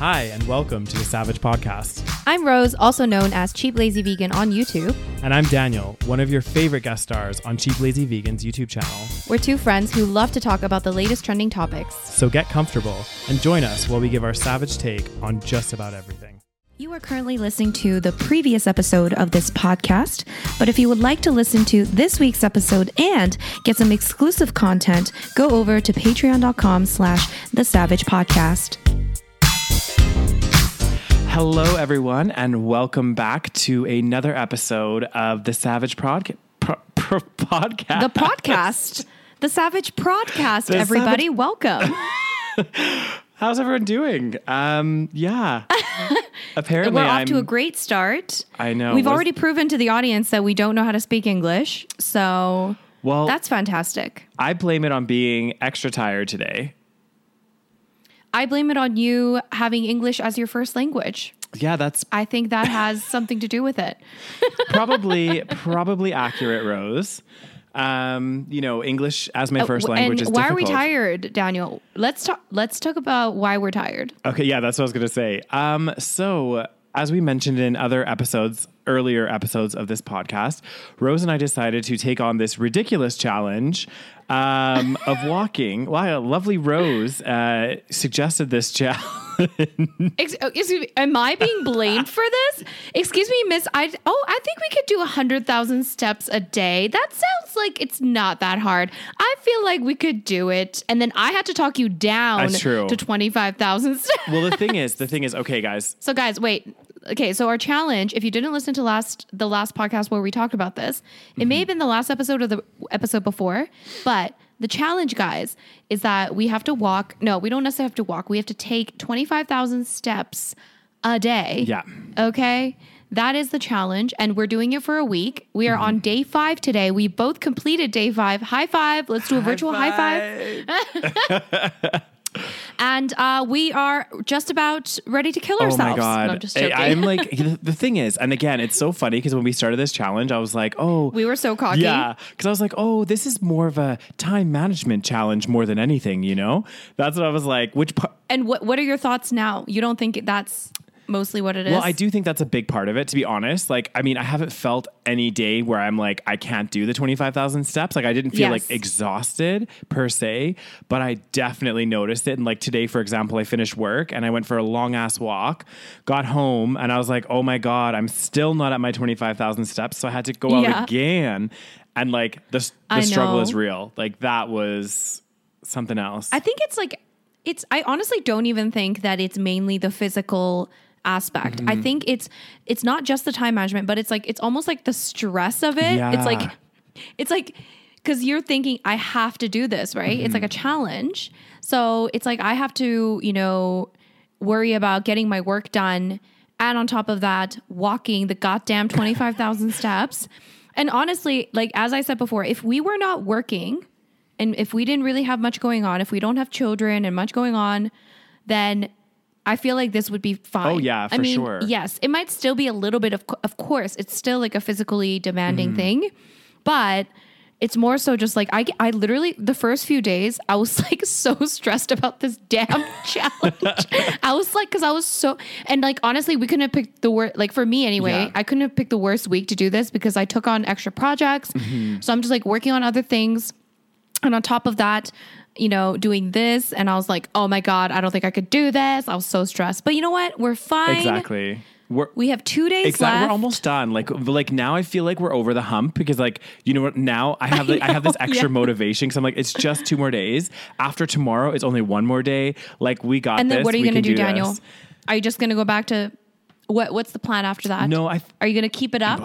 Hi, and welcome to the Savage Podcast. I'm Rose, also known as Cheap Lazy Vegan on YouTube. And I'm Daniel, one of your favorite guest stars on Cheap Lazy Vegan's YouTube channel. We're two friends who love to talk about the latest trending topics. So get comfortable and join us while we give our savage take on just about everything. You are currently listening to the previous episode of this podcast, but if you would like to listen to this week's episode and get some exclusive content, go over to patreon.com slash the savage podcast. Hello, everyone, and welcome back to another episode of the Savage Prod- Pro- Pro- Podcast. The podcast, the savage podcast, The everybody, Savage- welcome. How's everyone doing? Um, yeah. Apparently, We're off I'm. to a great start. I know. We've What is- already proven to the audience that we don't know how to speak English, so Well, that's fantastic. I blame it on being extra tired today. I blame it on you having English as your first language. Yeah, that's I think that has something to do with it. probably probably accurate, Rose. Um, you know, English as my first language Uh, and is why difficult. are we tired, Daniel? Let's talk. Let's talk about why we're tired. Okay, yeah, that's what I was going to say. Um, so as we mentioned in other episodes, earlier episodes of this podcast, Rose and I decided to take on this ridiculous challenge um, of walking. Wow, lovely Rose uh, suggested this challenge. Oh, excuse me. Am I being blamed for this? Excuse me, Miss. I oh, I think we could do a hundred thousand steps a day. That sounds like it's not that hard. I feel like we could do it. And then I had to talk you down That's true. to twenty five thousand steps. well, the thing is, the thing is, okay, guys, So guys, wait. Okay, so our challenge, if you didn't listen to last the last podcast where we talked about this, it may have been the last episode or the episode before, but the challenge, guys, is that we have to walk. No, we don't necessarily have to walk. We have to take 25,000 steps a day. yeah. Okay? That is the challenge, and we're doing it for a week. We are on mm-hmm. day five today. We both completed day five. High five. Let's do a virtual high five. And uh, we are just about ready to kill Oh ourselves. my god! No, I'm just I- joking. I'm like the, the thing is, and again, it's so funny because when we started this challenge, I was like, oh, we were so cocky. Yeah, because I was like, oh, this is more of a time management challenge more than anything, you know? That's what I was like. Which part? And what what are your thoughts now? You don't think that's mostly what it is? Well, I do think that's a big part of it, to be honest. Like, I mean, I haven't felt any day where I'm like, I can't do the 25,000 steps. Like, I didn't feel Yes. like exhausted per se, but I definitely noticed it. And like today, for example, I finished work and I went for a long ass walk, got home, and I was like, oh my God, I'm still not at my 25,000 steps. So I had to go out Yeah. again. And like, the, the struggle is real. Like, that was something else. I think it's like it's I honestly don't even think that it's mainly the physical aspect. Mm-hmm. I think it's it's not just the time management, but it's like it's almost like the stress of it. It's like it's like cuz you're thinking I have to do this, right? It's like a Mm-hmm. challenge. So it's like I have to, you know, worry about getting my work done and on top of that walking the goddamn 25,000 steps. And honestly, like as I said before, if we were not working and if we didn't really have much going on, if we don't have children and much going on, then I feel like this would be fine. Oh, yeah, I for mean, sure. Yes, it might still be a little bit of, of course, it's still like a physically demanding Mm-hmm. thing, but it's more so just like I, I literally the first few days I was like so stressed about this damn challenge. I was like, because I was so and like honestly, we couldn't have picked the worst. Like for me anyway, Yeah. I couldn't have picked the worst week to do this because I took on extra projects. Mm-hmm. So I'm just like working on other things. And on top of that, you know, doing this, and I was like, oh my God, I don't think I could do this. I was so stressed. But you know what? We're fine. exactly. We're, We have two days Exactly. left. We're almost done. Like, like now, I feel like we're over the hump because, like, you know what? Now I have, like, I, have this extra yeah. motivation because I'm like, it's just two more days. After tomorrow, it's only one more day. Like, we got. and then this. what are you going to can do, Daniel? this. Are you just going to go back to what? What's the plan after that? No, I. Are you going to keep it up?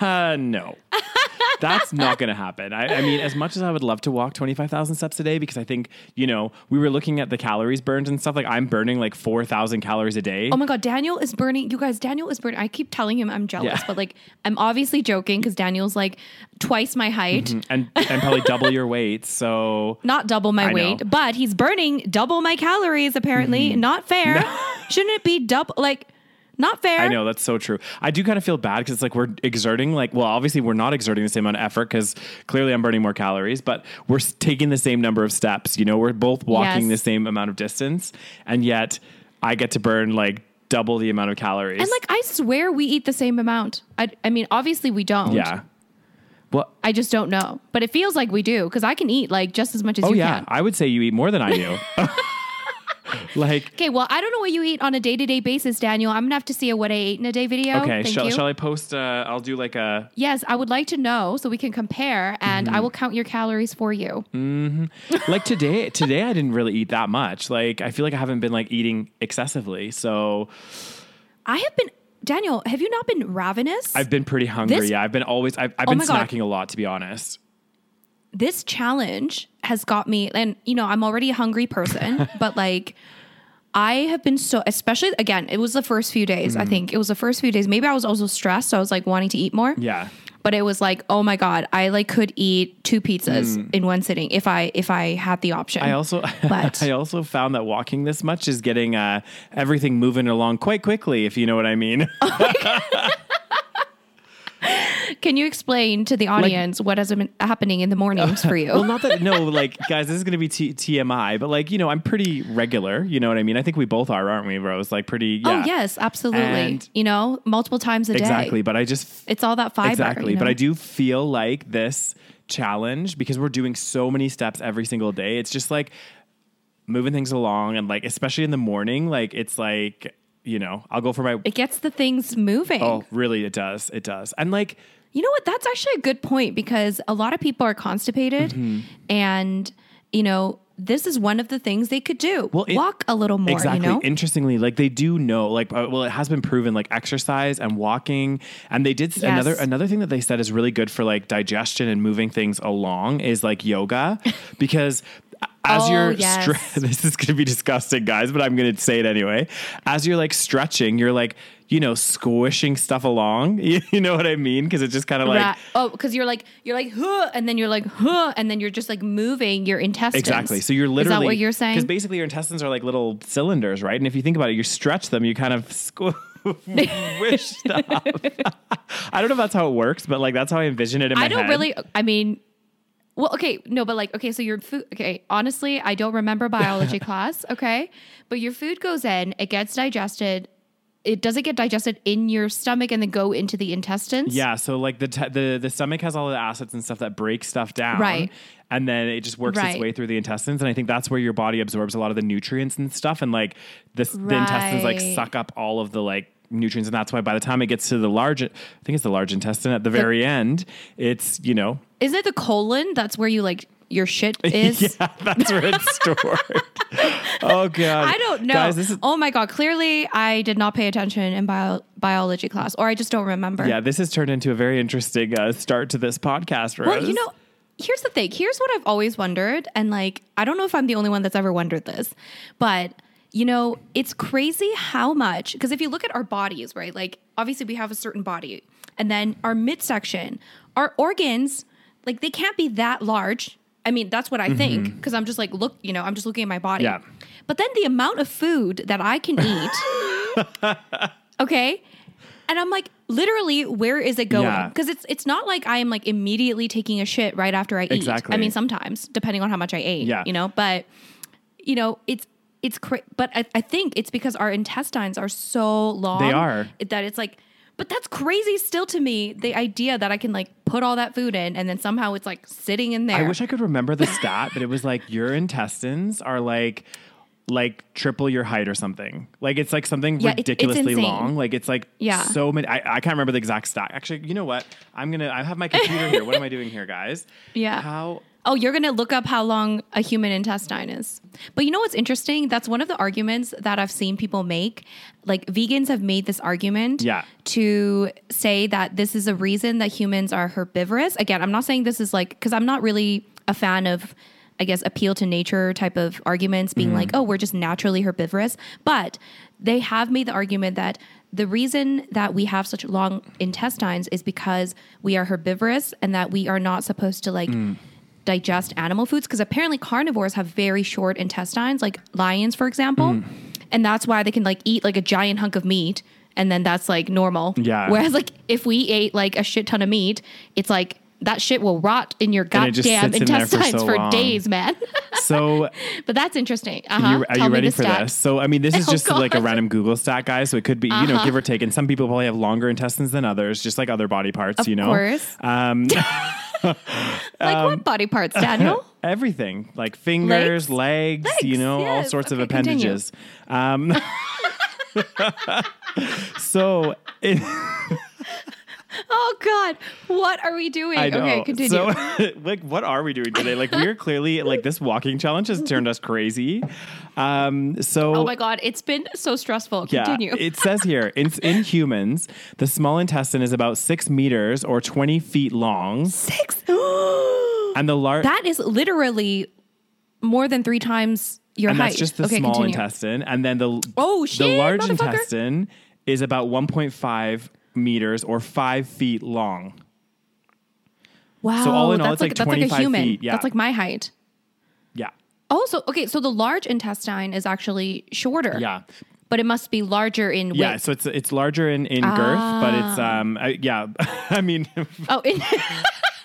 No. That's not going to happen. I, I mean, as much as I would love to walk 25,000 steps a day, because I think, you know, we were looking at the calories burned and stuff. Like, I'm burning like 4,000 calories a day. Oh my god, Daniel is burning. You guys, Daniel is burning. I keep telling him I'm jealous, Yeah. but like I'm obviously joking because Daniel's like twice my height, and, and probably double your weight. So, not double my I know. weight, but he's burning double my calories. Apparently, Mm-hmm. not fair. Shouldn't it be double? Like, not fair. I know that's so true. I do kind of feel bad because it's like we're exerting, like, well, obviously we're not exerting the same amount of effort because clearly I'm burning more calories, but we're taking the same number of steps. You know, we're both walking Yes. the same amount of distance, and yet I get to burn like double the amount of calories. And like I swear we eat the same amount. I I mean, obviously we don't. yeah. Well, I just don't know. But it feels like we do because I can eat like just as much as oh you yeah, can. I would say you eat more than I do. like Okay, well, I don't know what you eat on a day to day basis, Daniel. I'm gonna have to see a what I ate in a day video. okay, Thank shall, you. shall I post? Uh, I'll do like a yes, I would like to know so we can compare, and Mm-hmm. I will count your calories for you. like today. Today I didn't really eat that much. Like I feel like I haven't been like eating excessively. So I have been Daniel. Have you not been ravenous? I've been pretty hungry. This- yeah, I've been always. I've, I've Oh been my God. snacking a lot, to be honest. This challenge has got me and you know i'm already a hungry person but like i have been so especially again it was the first few days Mm-hmm. i think it was the first few days maybe i was also stressed so i was like wanting to eat more Yeah. but it was like oh my god i like could eat two pizzas in one sitting if i if i had the option Mm. I also But- I also found that walking this much is getting uh, everything moving along quite quickly, if you know what I mean. can you explain to the audience what has been happening in the mornings for you well, not that no, like guys, this is gonna be T- TMI, but like you know, I'm pretty regular. You know what I mean? I think we both are, aren't we, Rose? Like pretty. Oh, yeah, oh yes absolutely And- you know multiple times a day exactly. But I just it's all that fiber exactly. you But? I do feel like this challenge because we're doing so many steps every single day. It's just like moving things along, and like especially in the morning, like it's like you know, I'll go for my. it gets the things moving Oh, really? It does. It does. And like. You know what? That's actually a good point because a lot of people are constipated Mm-hmm. and, you know, this is one of the things they could do. Well, it- Walk a little more, exactly you know? interestingly like they do know like uh, well it has been proven like exercise and walking and they did Yes. another another thing that they said is really good for like digestion and moving things along is like yoga because as Oh, you're yes. stre- this is going to be disgusting guys but i'm going to say it anyway as you're like stretching you're like you know squishing stuff along you, know what i mean because it's just kind of like Ra- oh, because you're like you're like huh, and then you're like huh, and then you're just like moving your intestines. Exactly. So you're literally is that what you're saying? Because basically your intestines are like little cylinders, right? And if you think about it, you stretch them, you kind of squish stuff. I don't know if that's how it works, but like that's how I envision it in my I don't head. really. I mean, well, okay, no, but like, okay, so your food. Okay, honestly, I don't remember biology class. Okay, but your food goes in, it gets digested. It does it get digested in your stomach and then go into the intestines? Yeah, so like the te- the the stomach has all the acids and stuff that break stuff down, Right. And then it just works its way through the intestines, and I think that's where your body absorbs a lot of the nutrients and stuff, and like this, the intestines like suck up all of the like nutrients, and that's why by the time it gets to the large, I think it's the large intestine at the very end, it's you know Is it the colon? That's where you like your shit is. yeah, that's where it's stored. oh god, I don't know. guys. This is oh my god! Clearly, I did not pay attention in bio- biology class, or I just don't remember. yeah, this has turned into a very interesting uh, start to this podcast. Rose. Well, you know, here's the thing. Here's what I've always wondered, and like, I don't know if I'm the only one that's ever wondered this, but you know, it's crazy how much because if you look at our bodies, right? Like, obviously, we have a certain body, and then our midsection, our organs, like they can't be that large. I mean, that's what I mm-hmm. think because I'm just like, look, you know, I'm just looking at my body. Yeah. But then the amount of food that I can eat, okay, and I'm like, literally, where is it going? Yeah. Because it's it's not like I am like immediately taking a shit right after I eat. Exactly. I mean, sometimes depending on how much I ate. Yeah. You know, but you know, it's it's cra- but I, I think it's because our intestines are so long. They are. that it's like. But that's crazy still to me. The idea that I can like put all that food in and then somehow it's like sitting in there. I wish I could remember the stat, but it was like your intestines are like like triple your height or something. Like it's like something Yeah, it- it's ridiculously long. Like it's like Yeah. so many. I, I can't remember the exact stat. Actually, you know what? I'm gonna. I have my computer here. What am I doing here, guys? Yeah. How? Oh, you're going to look up how long a human intestine is. But you know what's interesting? That's one of the arguments that I've seen people make. Like vegans have made this argument Yeah. to say that this is a reason that humans are herbivorous. Again, I'm not saying this is like, because I'm not really a fan of, I guess, appeal to nature type of arguments being mm-hmm. like, oh, we're just naturally herbivorous. But they have made the argument that the reason that we have such long intestines is because we are herbivorous and that we are not supposed to like mm. Digest animal foods because apparently carnivores have very short intestines like lions for example Mm. and that's why they can like eat like a giant hunk of meat and then that's like normal Yeah. whereas like if we ate like a shit ton of meat it's like that shit will rot in your And it just goddamn in there for intestines so for, days, man. So but that's interesting. Uh-huh. you, are Tell you ready for stat. this? So I mean, this is Oh, just like a Uh-huh. random Google stat, guys. So it could be you know give or take, and some people probably have longer intestines than others, just like other body parts. Of you know. Um, Like Um, what body parts, Daniel? everything like fingers, legs, Legs? you know, all sorts of Okay, continue. appendages. Um, so it, oh God, what are we doing? Okay, continue. So, like, what are we doing today? Like, we're clearly like this walking challenge has turned us crazy. Um, so oh my God, it's been so stressful. Yeah, Continue. it says here in, in humans, the small intestine is about six meters or 20 feet long. Six. And the large, that is literally more than three times your and height. that's just the okay, small continue. intestine. And then the, Oh, shit, the large intestine is about 1.5 meters or five feet long. Wow. So all in all, that's it's like, like that's like a 25 human. feet, yeah. That's like my height. Yeah. Oh, so okay, so the large intestine is actually shorter. Yeah. But it must be larger in width. Yeah. So it's, it's larger in, in girth, but it's, Ah. um, I, yeah. I mean, Oh, in-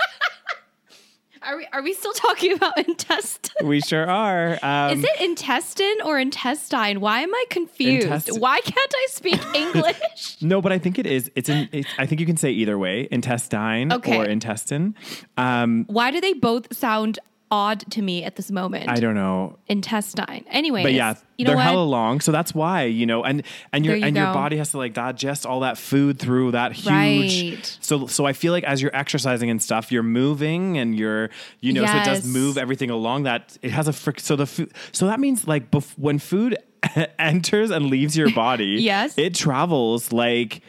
Are we are we still talking about intestine? we sure are. Um, Is it intestine or intestine? Why am I confused? Intesti- Why can't I speak English? No, but I think it is. It's in. It's, I think you can say either way, intestine Okay. or intestine. Um, Why do they both sound odd to me at this moment? I don't know, Intestine. Anyway, but yeah, you know they're what? hella long, so that's why you know, and and your you and your body has to like digest all that food through that huge. Right. So so I feel like as you're exercising and stuff, you're moving and you're you know so it does move everything along that it has a fric. So the food. So that means like bef- when food enters and leaves your body, Yes. it travels like.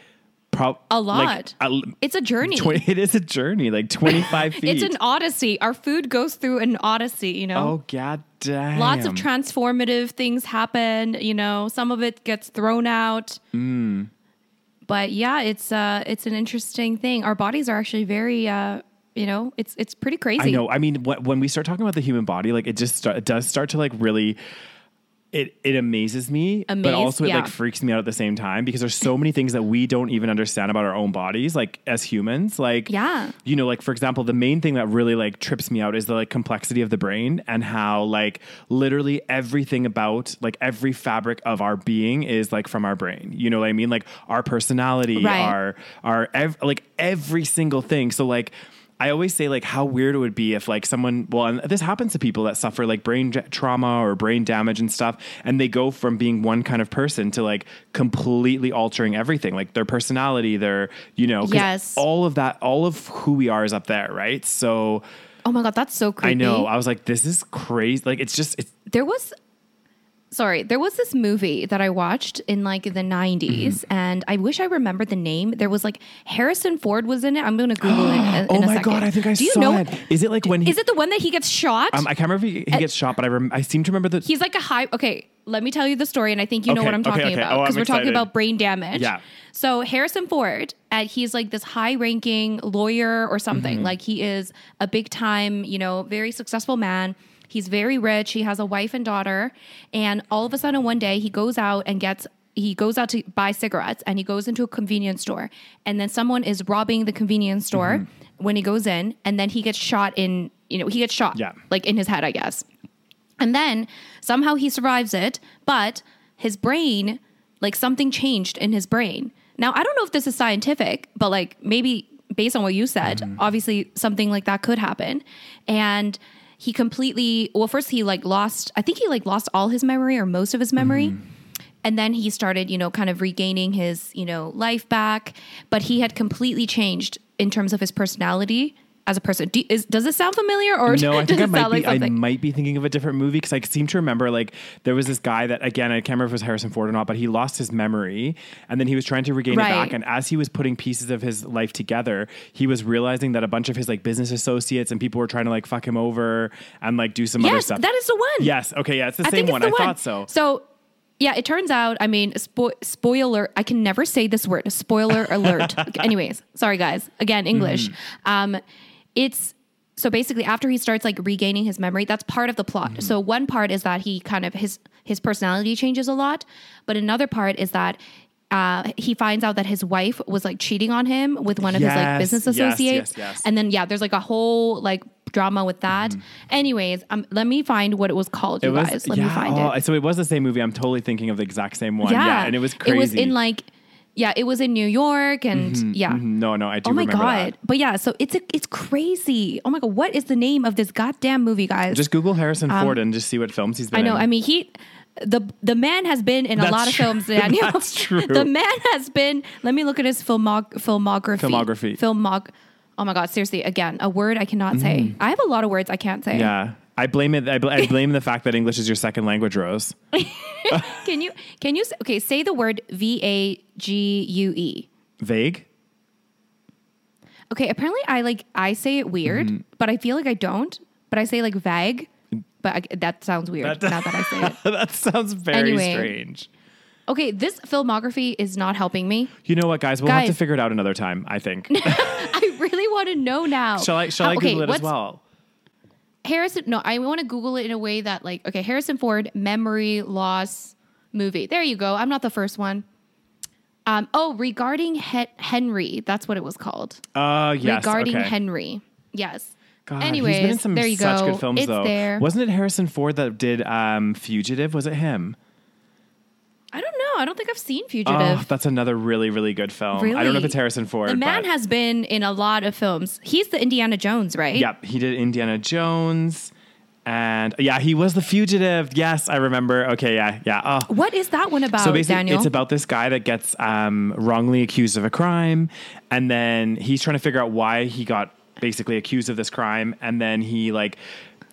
Pro- A like, lot. a- It's a journey. 20, it is a journey, like 25 feet. It's an odyssey. Our food goes through an odyssey, you know? Oh, god damn. Lots of transformative things happen, you know, some of it gets thrown out. Mm. But yeah, it's uh it's an interesting thing. Our bodies are actually very uh you know, it's it's pretty crazy. I know. I mean, wh- when we start talking about the human body, like it just start, it does start to like really. It, it amazes me, but also it like freaks me out at the same time because there's so many things that we don't even understand about our own bodies, like as humans. Like, Yeah. you know, like for example, the main thing that really like trips me out is the like complexity of the brain and how like literally everything about like every fabric of our being is like from our brain. You know what I mean? Like our personality, Right. our our ev- like every single thing. So like I always say like how weird it would be if like someone well and this happens to people that suffer like brain j- trauma or brain damage and stuff and they go from being one kind of person to like completely altering everything like their personality their you know Yes. all of that all of who we are is up there right so Oh my god, that's so creepy. I know I was like this is crazy like it's just it's there was sorry there was this movie that i watched in like the 90s Mm-hmm. and i wish i remembered the name. There was like harrison ford was in it. I'm gonna google it in, oh in my god I think I do you saw know it. Is it like when he is it the one that he gets shot? Um, I can't remember if he, he gets shot but I rem- I seem to remember that he's like a high okay let me tell you the story and i think you know what i'm talking okay. about Oh, because we're talking about brain damage. Yeah. so harrison ford uh, he's like this high ranking lawyer or something. Mm-hmm. like he is a big time you know very successful man he's very rich he has a wife and daughter and all of a sudden one day he goes out and gets he goes out to buy cigarettes and he goes into a convenience store and then someone is robbing the convenience store Mm-hmm. when he goes in and then he gets shot in you know he gets shot Yeah. like in his head i guess and then somehow he survives it, but his brain, like something changed in his brain. Now, I don't know if this is scientific, but like maybe based on what you said, Mm-hmm. obviously something like that could happen. And he completely, well, first he like lost, I think he like lost all his memory or most of his memory. Mm-hmm. And then he started, you know, kind of regaining his, you know, life back. But he had completely changed in terms of his personality as a person. Do, is, does this sound familiar or No, I think I it might sound be. like? I might be thinking of a different movie because I seem to remember like there was this guy that again I can't remember if it was Harrison Ford or not, but he lost his memory and then he was trying to regain Right. it back. And as he was putting pieces of his life together, he was realizing that a bunch of his like business associates and people were trying to like fuck him over and like do some other stuff. that is the one. yes, okay, yeah, it's the I same one. I one. thought so. So, yeah, it turns out. I mean, spo- spoiler. I can never say this word. Spoiler alert. Anyways, sorry guys. Again, English. Mm-hmm. Um, it's so basically after he starts like regaining his memory. That's part of the plot. Mm-hmm. So one part is that he kind of his his personality changes a lot, but another part is that uh, he finds out that his wife was like cheating on him with one of his like Yes, business yes, yes, associates. yes. And then yeah, there's like a whole like drama with that. Anyways, um, let me find what it was called, you Mm-hmm. Was guys. Let yeah, me find oh, it. So it was the same movie. I'm totally thinking of the exact same one. Yeah, and it was crazy. It was in like, yeah, it was in New York, and yeah. Mhm. No, no, I do Oh my god! that. But yeah, so it's a, it's crazy. Oh my god, what is the name of this goddamn movie, guys? Just Google Harrison Ford and just see what films he's been Um, I know. in. I mean, he the the man has been in a That's lot of films. Daniel, That's true. The man has been. Let me look at his filmog- filmography. Filmography. Filmog. Oh my god! Seriously, again, a word I cannot say. I have a lot of words I can't say. Mm-hmm. yeah. I blame it. I, bl- I blame the fact that English is your second language, Rose. Can you can you okay say the word V A G U E? Vague. Okay, apparently I like I say it weird, Mm-hmm. but I feel like I don't. But I say like vague. But I, that sounds weird That- now that I say it. that sounds very Anyway. strange. Okay, this filmography is not helping me. You know what, guys? We'll have to figure it out another time. I think. I really want to know now. shall I? Shall Uh, I okay, Google it as well? Harrison, no, I want to Google it in a way that, like, okay, Harrison Ford memory loss movie. There you go. I'm not the first one. Um, oh, regarding he- Henry, that's what it was called. Uh, yes. regarding okay. Henry, yes. God, Anyways, he's been in some there you such go. good films it's though. there. Wasn't it Harrison Ford that did um, Fugitive? Was it him? I don't know. I don't think I've seen Oh, Fugitive. that's another really, really good film. I don't know if it's Harrison Ford. the man has been in a lot of films. He's the Indiana Jones, right? Yep, he did Indiana Jones, and yeah, he was the fugitive. Yes, I remember. Okay, yeah, yeah. Oh. What is that one about, So basically, Daniel? it's about this guy that gets um, wrongly accused of a crime, and then he's trying to figure out why he got basically accused of this crime, and then he like.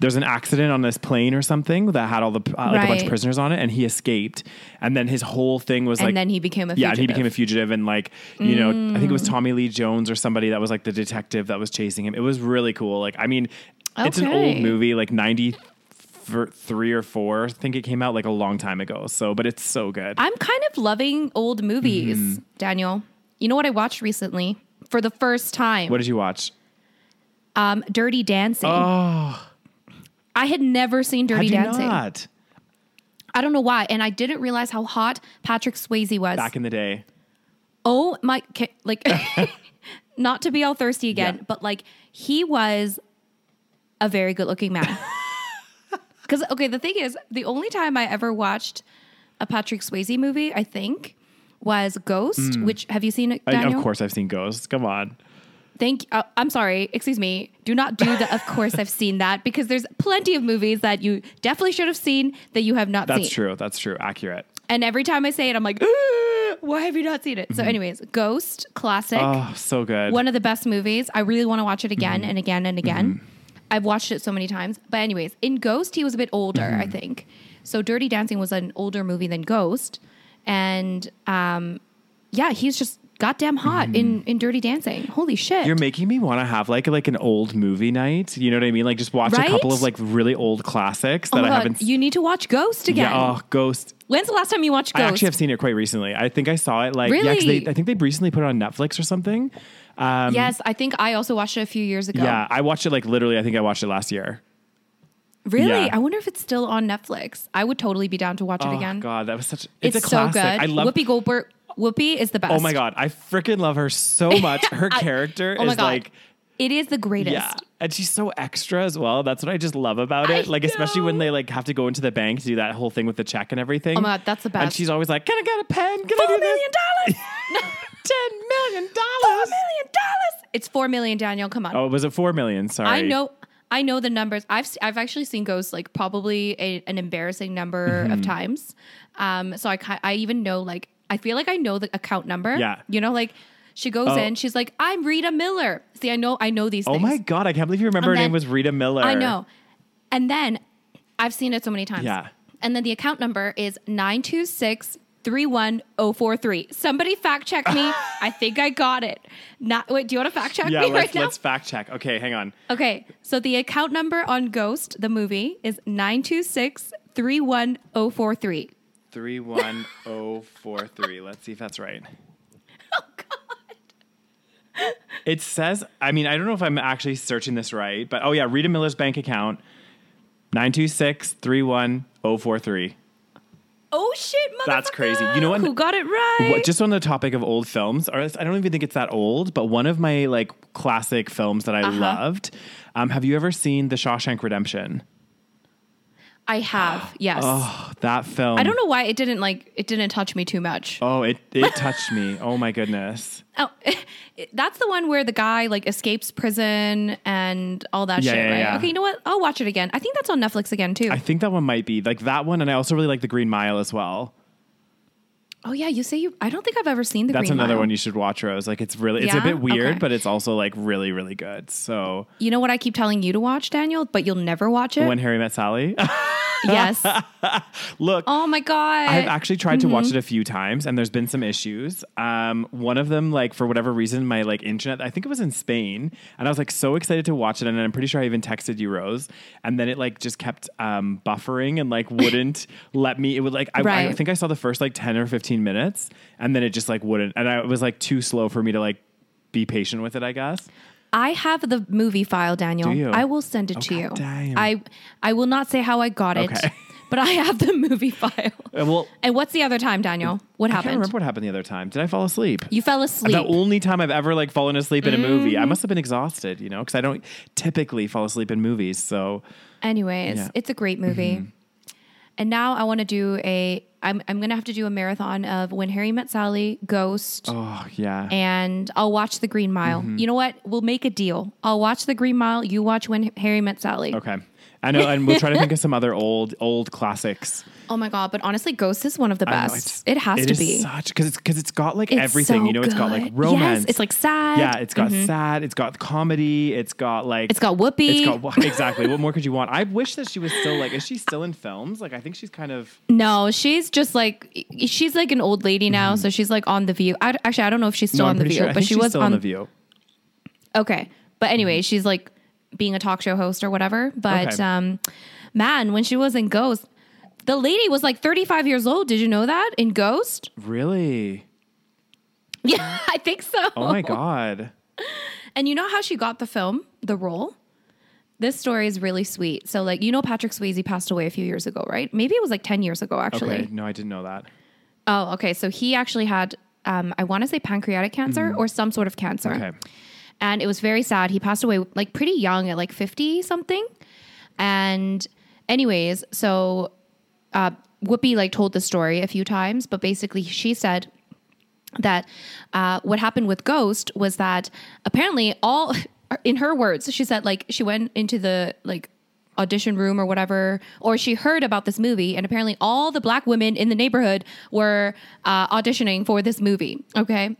There's an accident on this plane or something that had all the uh, like a bunch of prisoners on it, and he escaped. And then his whole thing was and like, and then he became a yeah, and he fugitive. became a fugitive, and like you know, I think it Mm. was Tommy Lee Jones or somebody that was like the detective that was chasing him. It was really cool. Like, I mean, it's an old movie, like ninety three or four. I think it came out like a long time ago. So, but it's so good. I'm kind of loving old movies, Mm-hmm. Daniel. You know what I watched recently for the first time? what did you watch? um, Dirty Dancing. Oh, I had never seen Dirty how'd you Dancing. not? I don't know why, and I didn't realize how hot Patrick Swayze was. Back in the day. oh my, ca- like, not to be all thirsty again, Yeah. but like he was a very good-looking man. Because okay, the thing is, the only time I ever watched a Patrick Swayze movie, I think, was Ghost. Which have you seen it, Hmm. I- Daniel? of course, I've seen Ghosts. Come on. Thank. Uh, I'm sorry. Excuse me. Do not do the. Of course, I've seen that because there's plenty of movies that you definitely should have seen that you have not That's seen. That's true. That's true. Accurate. And every time I say it, I'm like, why have you not seen it? So, anyways, Ghost, classic, Mm-hmm. Oh, so good. one of the best movies. I really want to watch it again Mm-hmm. and again and again. I've watched it so many times. But anyways, in Ghost, he was a bit older, Mm-hmm. I think. So, Dirty Dancing was an older movie than Ghost, and um, yeah, he's just goddamn hot in in Dirty Dancing. Holy shit! Mm-hmm. You're making me want to have like like an old movie night. You know what I mean? Like just watch Right? a couple of like really old classics Oh that my I God, haven't. you need to watch Ghost again. Yeah, oh, Ghost. When's the last time you watched I Ghost? actually have seen it quite recently. I think I saw it like yeah, Really? they, I think they recently put it on Netflix or something. Um, yes, I think I also watched it a few years ago. Yeah, I watched it like literally. I think I watched it last year. Really? Yeah. I wonder if it's still on Netflix. I would totally be down to watch it Oh again. god, that was such. It's, It's, a so good. I love. Whoopi Goldberg. Whoopi is the best. Oh my god, I freaking love her so much. Her character Oh is god. like. it is the greatest. Yeah, and she's so extra as well. That's what I just love about I it. Like especially when they like have to go into the bank to do that whole thing with the check and everything. Oh my God, that's the best. And she's always like, "Can I get a pen? Can I Four do million this?" dollars. Ten million Four dollars. million dollars. It's four million, Daniel. Come on. Oh, was it four million? Sorry. I know. I know the numbers. I've I've actually seen Ghost like probably a, an embarrassing number Mm-hmm. of times. Um, so I I even know like I feel like I know the account number. Yeah. You know, like she goes Oh. in, she's like, "I'm Rita Miller." See, I know I know these Oh things. my god, I can't believe you remember her name was Rita Miller. I know. And then I've seen it so many times. Yeah. And then the account number is 926 31043. Somebody fact check me. I think I got it. Not wait, do you want to fact check Yeah, me let's right now? let's fact check. Okay, hang on. Okay. So the account number on Ghost, the movie, is 926 31043. Three one oh four three. Let's see if that's right. Oh God. It says, I mean, I don't know if I'm actually searching this right, but oh yeah, Rita Miller's bank account 926 31043. Oh shit, motherfucker! That's crazy. You know what? Who got it right? What, just on the topic of old films, or I don't even think it's that old, but one of my like classic films that I Uh-huh. loved. Um, have you ever seen The Shawshank Redemption? I have. Yes. Oh, that film. I don't know why it didn't like it didn't touch me too much. Oh, it it touched me. Oh my goodness. Oh, that's the one where the guy like escapes prison and all that Yeah, shit, yeah, right? yeah. Okay, you know what? I'll watch it again. I think that's on Netflix again too. I think that one might be like that one, and I also really like The Green Mile as well. Oh yeah, you say you. I don't think I've ever seen the. That's Green another Mile. one you should watch, Rose. Like it's really it's a bit weird, Okay. but it's also like really really good. So You know what I keep telling you to watch, Daniel, but you'll never watch it. when Harry met Sally, yes. look, Oh my god. I've actually tried to watch Mm-hmm. it a few times, and there's been some issues. Um, one of them, like for whatever reason, my like internet, I think it was in Spain, and I was like so excited to watch it, and I'm pretty sure I even texted you, Rose, and then it like just kept um, buffering and like wouldn't let me. It would like I, I Right. think I saw the first like ten or fifteen minutes, and then it just like wouldn't, and I, it was like too slow for me to like be patient with it. I guess. I have the movie file, Daniel. I will send it Oh, to you. Damn. I I will not say how I got it, Okay. but I have the movie file. Uh, well, And what's the other time, Daniel? What happened? I remember what happened the other time. Did I fall asleep? You fell asleep. The only time I've ever like fallen asleep in a movie, Mm-hmm. I must have been exhausted, you know, because I don't typically fall asleep in movies. So Anyways, Yeah. it's a great movie. And now I want to do a. I'm I'm gonna have to do a marathon of When Harry Met Sally, Ghost, oh yeah, and I'll watch The Green Mile. Mm-hmm. You know what? We'll make a deal. I'll watch The Green Mile. You watch When Harry Met Sally. okay. I know, and we'll try to think of some other old old classics. Oh my god! But honestly, Ghost is one of the I know, best. it has it to is be. such because it's because it's got like It's everything. so you know, it's got like good. romance. Yes, it's like sad. yeah, it's got sad. It's got comedy. It's got like It's got Whoopi. It's got exactly. what more could you want? I wish that she was still like. Is she still in films? Like I think she's kind of. No, she's just like she's like an old lady now, so she's like on the View. I, actually, I don't know if she's still Mm-hmm. no, I'm on the pretty View, sure. I but think she she's was still on on the View. Okay, but anyway, she's like being a talk show host or whatever. But Okay. um, man, when she was in Ghost, the lady was like 35 years old. Did you know that in Ghost? Really? Yeah, I think so. Oh my god. And you know how she got the film, the role? This story is really sweet. So, like, you know, Patrick Swayze passed away a few years ago, right? Maybe it was like 10 years ago, actually. Okay. No, I didn't know that. Oh, okay. So he actually had, um, I want to say pancreatic cancer or some sort of cancer. Okay. And it was very sad. He passed away like pretty young at like 50 something. And, anyways, so uh, Whoopi like told the story a few times, but basically she said that uh, what happened with Ghost was that apparently all, in her words, she said like she went into the like audition room or whatever, or she heard about this movie, and apparently all the black women in the neighborhood were uh, auditioning for this movie. Okay.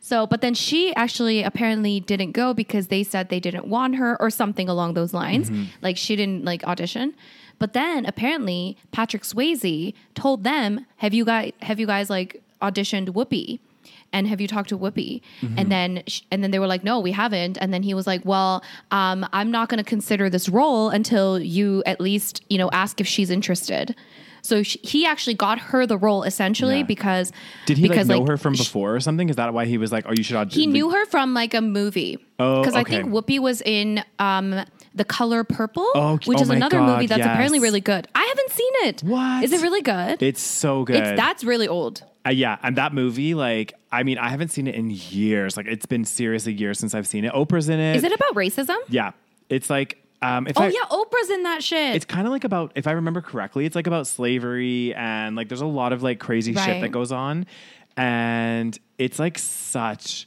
So, but then she actually apparently didn't go because they said they didn't want her or something along those lines. Like she didn't like audition. But then apparently Patrick Swayze told them, "Have you guys have you guys like auditioned Whoopi?" And have you talked to Whoopi? And then, sh- and then they were like, "No, we haven't." And then he was like, "Well, um, I'm not going to consider this role until you at least, you know, ask if she's interested." So sh he actually got her the role essentially Yeah. because Did he because like know her from before or something? Is that why he was like, "Oh, you should audition"? he knew her from like a movie. Oh, because I think Whoopi was in um, The Color Purple, Oh, which oh is another God, movie that's apparently really good. I haven't seen it. What? is it really good? It's so good. It's that's really old. Uh, yeah, and that movie, like, I mean, I haven't seen it in years. Like, it's been seriously years since I've seen it. Oprah's in it. Is it about racism? Yeah, it's like, um, if Oh I, yeah, Oprah's in that shit. it's kind of like about, if I remember correctly, it's like about slavery and like there's a lot of like crazy shit that goes on, and it's like such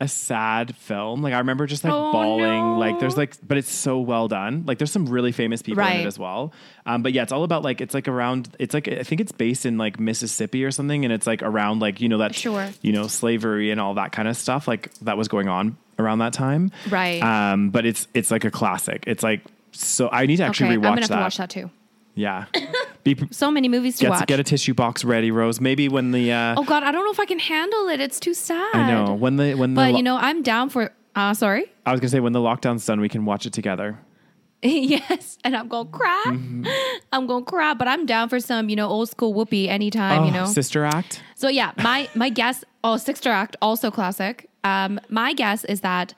a sad film. Like I remember just like Oh, bawling. no. Like there's like, but it's so well done. Like there's some really famous people in it as well. Um, but yeah, it's all about like it's like around. It's like I think it's based in like Mississippi or something, and it's like around like you know that Sure. you know slavery and all that kind of stuff like that was going on around that time. Right. Um, but it's it's like a classic. It's like so. I need to actually okay, I'm rewatch gonna have that. to watch that too. Yeah. Be, So many movies to get, watch. get a tissue box ready, Rose. Maybe when the uh, oh god, I don't know if I can handle it. It's too sad. I know when the when the But lo- you know, I'm down for. Uh, sorry. I was gonna say when the lockdown's done, we can watch it together. yes, and I'm gonna cry. Mm-hmm. I'm gonna cry, but I'm down for some, you know, old school Whoopi anytime. oh, you know, Sister Act. So yeah, my my guess. Oh, Sister Act, also classic. Um, my guess is that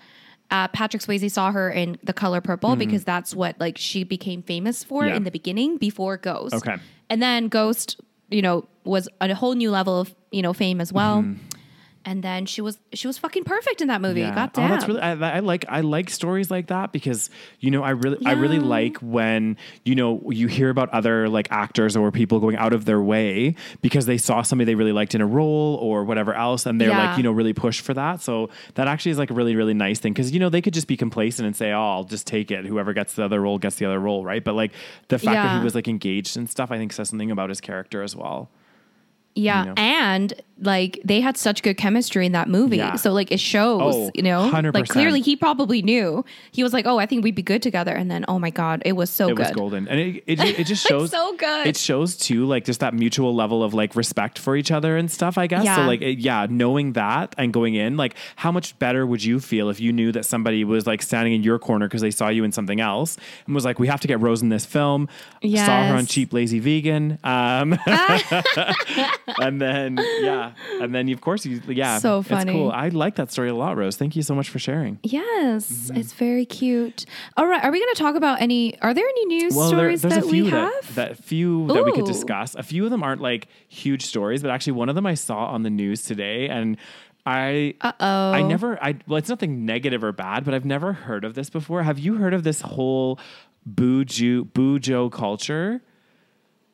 uh, Patrick Swayze saw her in The Color Purple because that's what like she became famous for Mm-hmm. Yeah. in the beginning before Ghost. Okay. and then Ghost you know, was a whole new level of you know fame as well. And then she was she was fucking perfect in that movie. God damn. Oh, that's really I, I like I like stories like that because you know I really I really like when you know you hear about other like actors or people going out of their way because they saw somebody they really liked in a role or whatever else and they're Yeah. like you know really pushed for that. So that actually is like a really really nice thing because you know they could just be complacent and say oh I'll just take it whoever gets the other role gets the other role right. But like the fact that he was like engaged and stuff I think says something about his character as well. Yeah, you know? and like they had such good chemistry in that movie, Yeah. so like it shows, Oh, you know, 100%. like clearly he probably knew. He was like, "Oh, I think we'd be good together," and then, oh my god, it was so it good. was golden and it, it, it just shows so good. it shows too like just that mutual level of like respect for each other and stuff i guess so Yeah. like it, yeah knowing that and going in like how much better would you feel if you knew that somebody was like standing in your corner because they saw you in something else and was like we have to get rose in this film saw her on cheap lazy vegan um and then yeah and then of course you yeah So it's funny. cool i like that story a lot rose thank you so much for sharing Yes, Mm-hmm. it's very cute. All right, are we going to talk about any? Are there any news Well, stories there's that we that, have? that few that we could discuss. A few of them aren't like huge stories, but actually one of them I saw on the news today, and I Uh-oh. I never I well, it's nothing negative or bad, but I've never heard of this before. Have you heard of this whole buju bujo culture?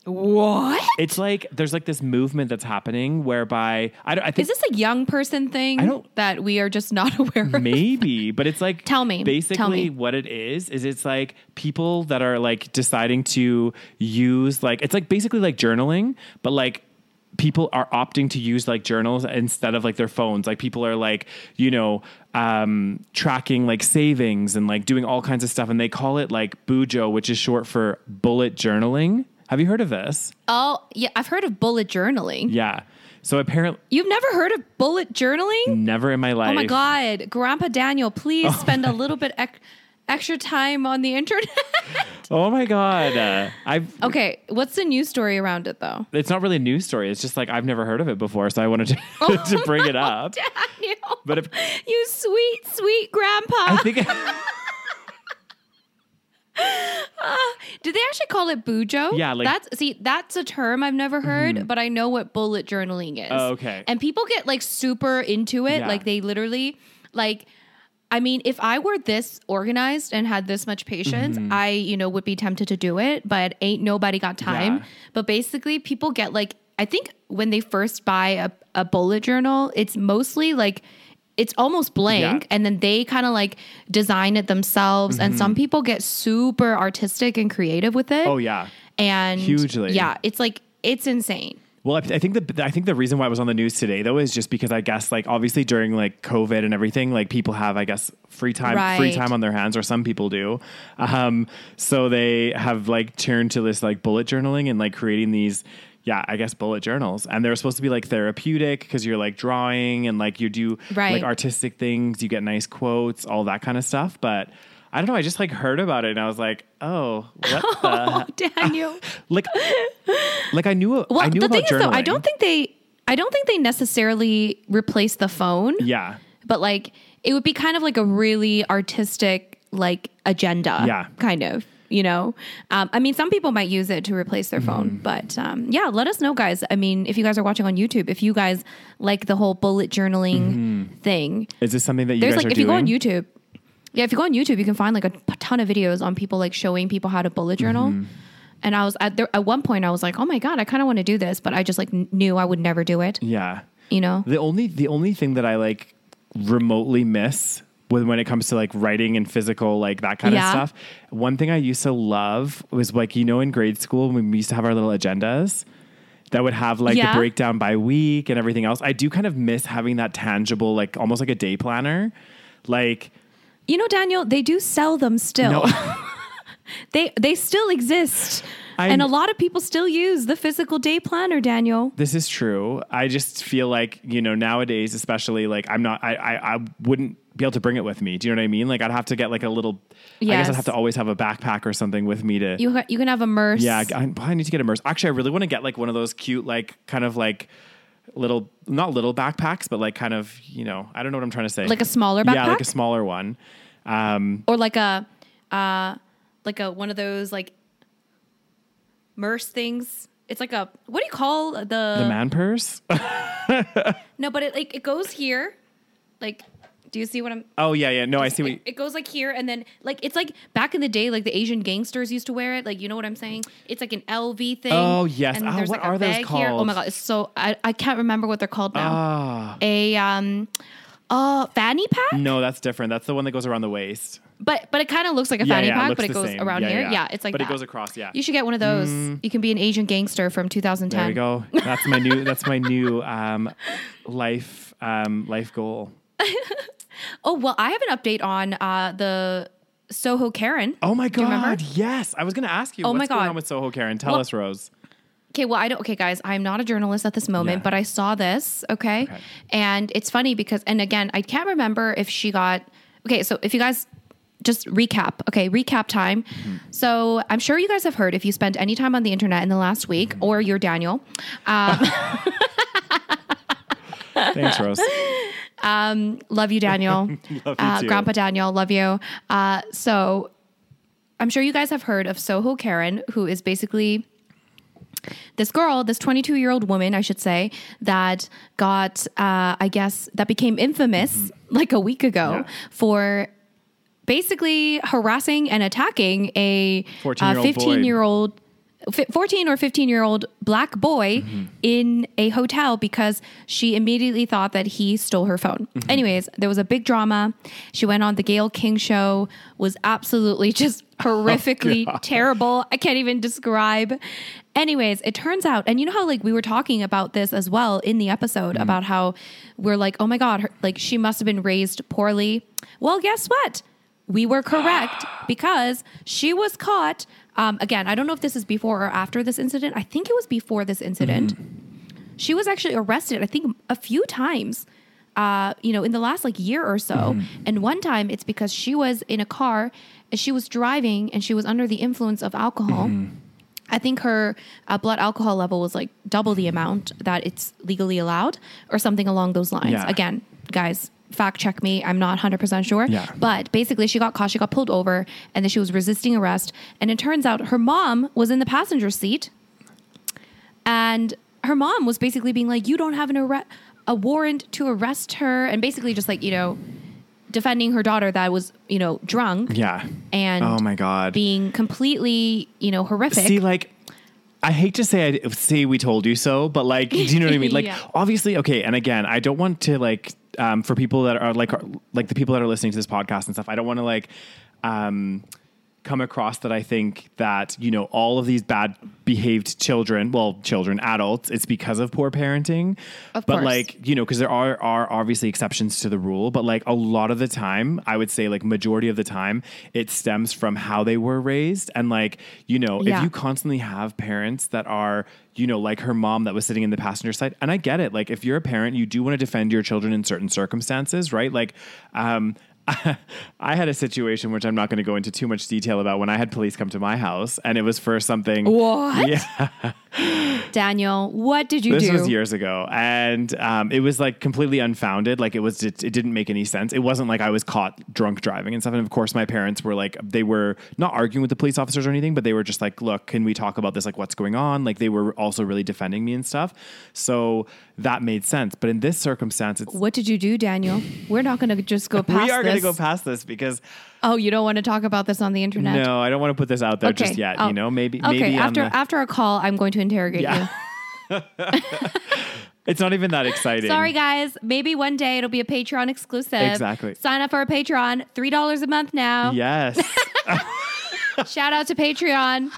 What It's like there's like this movement that's happening whereby I don't I think is this a young person thing I don't- that we are just not aware of? Maybe, but it's like Tell me. Basically, Tell me. what it is is it's like people that are like deciding to use like it's like basically like journaling, but like people are opting to use like journals instead of like their phones. Like people are like you know um tracking like savings and like doing all kinds of stuff, and they call it like bujo, which is short for bullet journaling. Have you heard of this? Oh, yeah, I've heard of bullet journaling. Yeah. So apparently, You've never heard of bullet journaling? never in my life. Oh my god, Grandpa Daniel, please spend a little bit extra time on the internet. Oh my god. Uh, I've okay, what's the news story around it though? it's not really a news story. It's just like I've never heard of it before, so I wanted to, to bring it up. Daniel, But if, you sweet, sweet grandpa. I think Did they actually call it bujo? Yeah, like- that's see, that's a term I've never heard, but I know what bullet journaling is. Oh, okay. And people get like super into it, Yeah. like they literally like I mean, if I were this organized and had this much patience, Mm-hmm. I, you know, would be tempted to do it, but ain't nobody got time. Yeah. But basically, people get like I think when they first buy a, a bullet journal, it's mostly like it's almost blank Yeah. Mm-hmm. and then they kind of like design it themselves and some people get super artistic and creative with it oh yeah. and Hugely. yeah it's like it's insane Well, I I think the I think the reason why it was on the news today though is just because I guess like obviously during like COVID and everything, like people have I guess free time free time on their hands, or some people do. Um, so they have like turned to this like bullet journaling and like creating these. Yeah, I guess bullet journals, and they're supposed to be like therapeutic because you're like drawing and like you do Right. like artistic things, you get nice quotes, all that kind of stuff. But I don't know, I just like heard about it and I was like, oh, what the oh, daniel like like I knew well I knew the about thing is though i don't think they i don't think they necessarily replace the phone Yeah. but like it would be kind of like a really artistic like agenda Yeah. kind of you know? Um, i mean some people might use it to replace their phone Mm-hmm. but um, yeah let us know guys. I mean if you guys are watching on youtube if you guys like the whole bullet journaling thing Is this something that you there's guys like are if you go on youtube yeah if you go on youtube you can find like a ton of videos on people like showing people how to bullet journal. Mm-hmm. and i was at there at one point i was like oh my god i kind of want to do this but i just like knew i would never do it. Yeah. you know? The only the only thing that I like remotely miss with when it comes to like writing and physical like that kind Yeah. of stuff. One thing I used to love was like you know in grade school when we used to have our little agendas that would have like Yeah. the breakdown by week and everything else. I do kind of miss having that tangible like almost like a day planner. Like you know daniel they do sell them still no They they still exist. I'm- and a lot of people still use the physical day planner, Daniel. This is true. I just feel like, you know, nowadays, especially like I'm not, I, I, I wouldn't be able to bring it with me. Do you know what I mean? Like I'd have to get like a little, I guess I'd have to always have a backpack or something with me to, You ha- you can have a murse. yeah, I, I need to get immersed. Actually, I really want to get like one of those cute, like kind of like little, not little backpacks, but like kind of, you know, I don't know what I'm trying to say. Like a smaller backpack. Yeah, like a smaller one. Um, or like a uh like a one of those like murse things It's like a what do you call the The man purse? No, but it like it goes here. Like do you see what I'm oh yeah, yeah. No, I see what. it, it goes like here and then like it's like back in the day like the Asian gangsters used to wear it. Like you know what I'm saying? It's like an LV thing. Oh, yes. And Oh, there's what like a are those bag here. Oh my god, it's so I, I can't remember what they're called now. Ah, a um uh fanny pack? no, that's different. That's the one that goes around the waist. But but it kind of looks like a Yeah, fanny yeah, pack, but it goes same. around Yeah, here. yeah. It's like But it goes across, yeah. You should get one of those. You can be an Asian gangster from 2010. There we go. That's my new. That's my new um, life um, life goal. Oh well, I have an update on uh, the Soho Karen. Oh my god! Yes, I was going to ask you. Oh what's my going God. on with Soho Karen? Tell Well- us, Rose. Okay, well, I don't. Okay, guys, I'm not a journalist at this moment, Yeah. but I saw this. Okay? Okay. and it's funny because, and again, I can't remember if she got. Okay, so if you guys just recap. Okay, recap time. Mm-hmm. So I'm sure you guys have heard if you spent any time on the internet in the last week, Mm-hmm. or you're Daniel. Um, Thanks, Rose. love you, Daniel. Love you uh, too. Grandpa Daniel, love you. Uh, so I'm sure you guys have heard of Soho Karen, who is basically this girl, this 22 year old woman, I should say, that got, uh, I guess, that became infamous like a week ago Mm-hmm. Yeah. for basically harassing and attacking a 15 year old. 14 or 15 year old black boy Mm-hmm. in a hotel because she immediately thought that he stole her phone. Mm-hmm. Anyways, there was a big drama. She went on the Gayle King show, was absolutely just horrifically terrible. I can't even describe. Anyways, it turns out, and you know how like we were talking about this as well in the episode about how we're like, oh my God, her, like she must have been raised poorly. Well, guess what? We were correct because she was caught. Um, again, I don't know if this is before or after this incident. I think it was before this incident. She was actually arrested, I think, a few times. Uh, you know, in the last like year or so. And one time it's because she was in a car and she was driving and she was under the influence of alcohol. I think her uh, blood alcohol level was like double the amount that it's legally allowed or something along those lines. Yeah. Again, guys, fact check me. I'm not 100% sure. Yeah. But basically, she got caught, she got pulled over, and then she was resisting arrest. And it turns out her mom was in the passenger seat. And her mom was basically being like, You don't have an arre- a warrant to arrest her. And basically, just like, you know, defending her daughter that was, you know, drunk Yeah. and Oh my god. being completely, you know, horrific. See, like, I hate to say I say we told you so, but like, do you know what I mean? Like, Yeah. obviously, okay. And again, I don't want to like um, for people that are like like the people that are listening to this podcast and stuff. I don't want to like um, come across that I think that you know all of these bad behaved children, well, children, adults, it's because of poor parenting. Of but course. like you know, because there are are obviously exceptions to the rule, but like a lot of the time, I would say like majority of the time, it stems from how they were raised, and like you know, if you constantly have parents that are you know like her mom that was sitting in the passenger side and i get it like if you're a parent you do want to defend your children in certain circumstances right like um I had a situation which I'm not going to go into too much detail about when I had police come to my house and it was for something What? Yeah, Daniel, what did you this do? This was years ago and um, it was like completely unfounded like it was it, it didn't make any sense it wasn't like i was caught drunk driving and stuff and of course my parents were like they were not arguing with the police officers or anything but they were just like look can we talk about this like what's going on like they were also really defending me and stuff so that made sense but in this circumstance it's what did you do, Daniel? We're not going to just go past we are going to go past this because Oh, you don't want to talk about this on the internet? no i don't want to put this out there just yet you know maybe Okay, maybe after the- after a call, I'm going to interrogate Yeah. you. it's not even that exciting Sorry, guys. Maybe one day it'll be a Patreon exclusive. Exactly. Sign up for a Patreon. Three dollars a month now. yes Shout out to Patreon.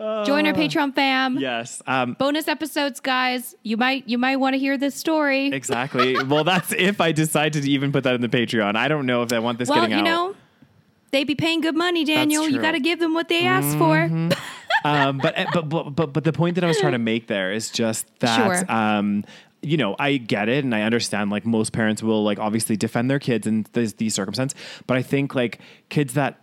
Join our Patreon fam. yes um Bonus episodes, guys. You might you might want to hear this story. Exactly. well, that's if I decide to even put that in the Patreon. I don't know if I want this well, getting out. Well, you know, they be paying good money, Daniel. You got to give them what they asked for. um, but, but but but but the point that I was trying to make there is just that. Sure. Um, you know, I get it and I understand like most parents will like obviously defend their kids in this, these circumstances, but I think like kids that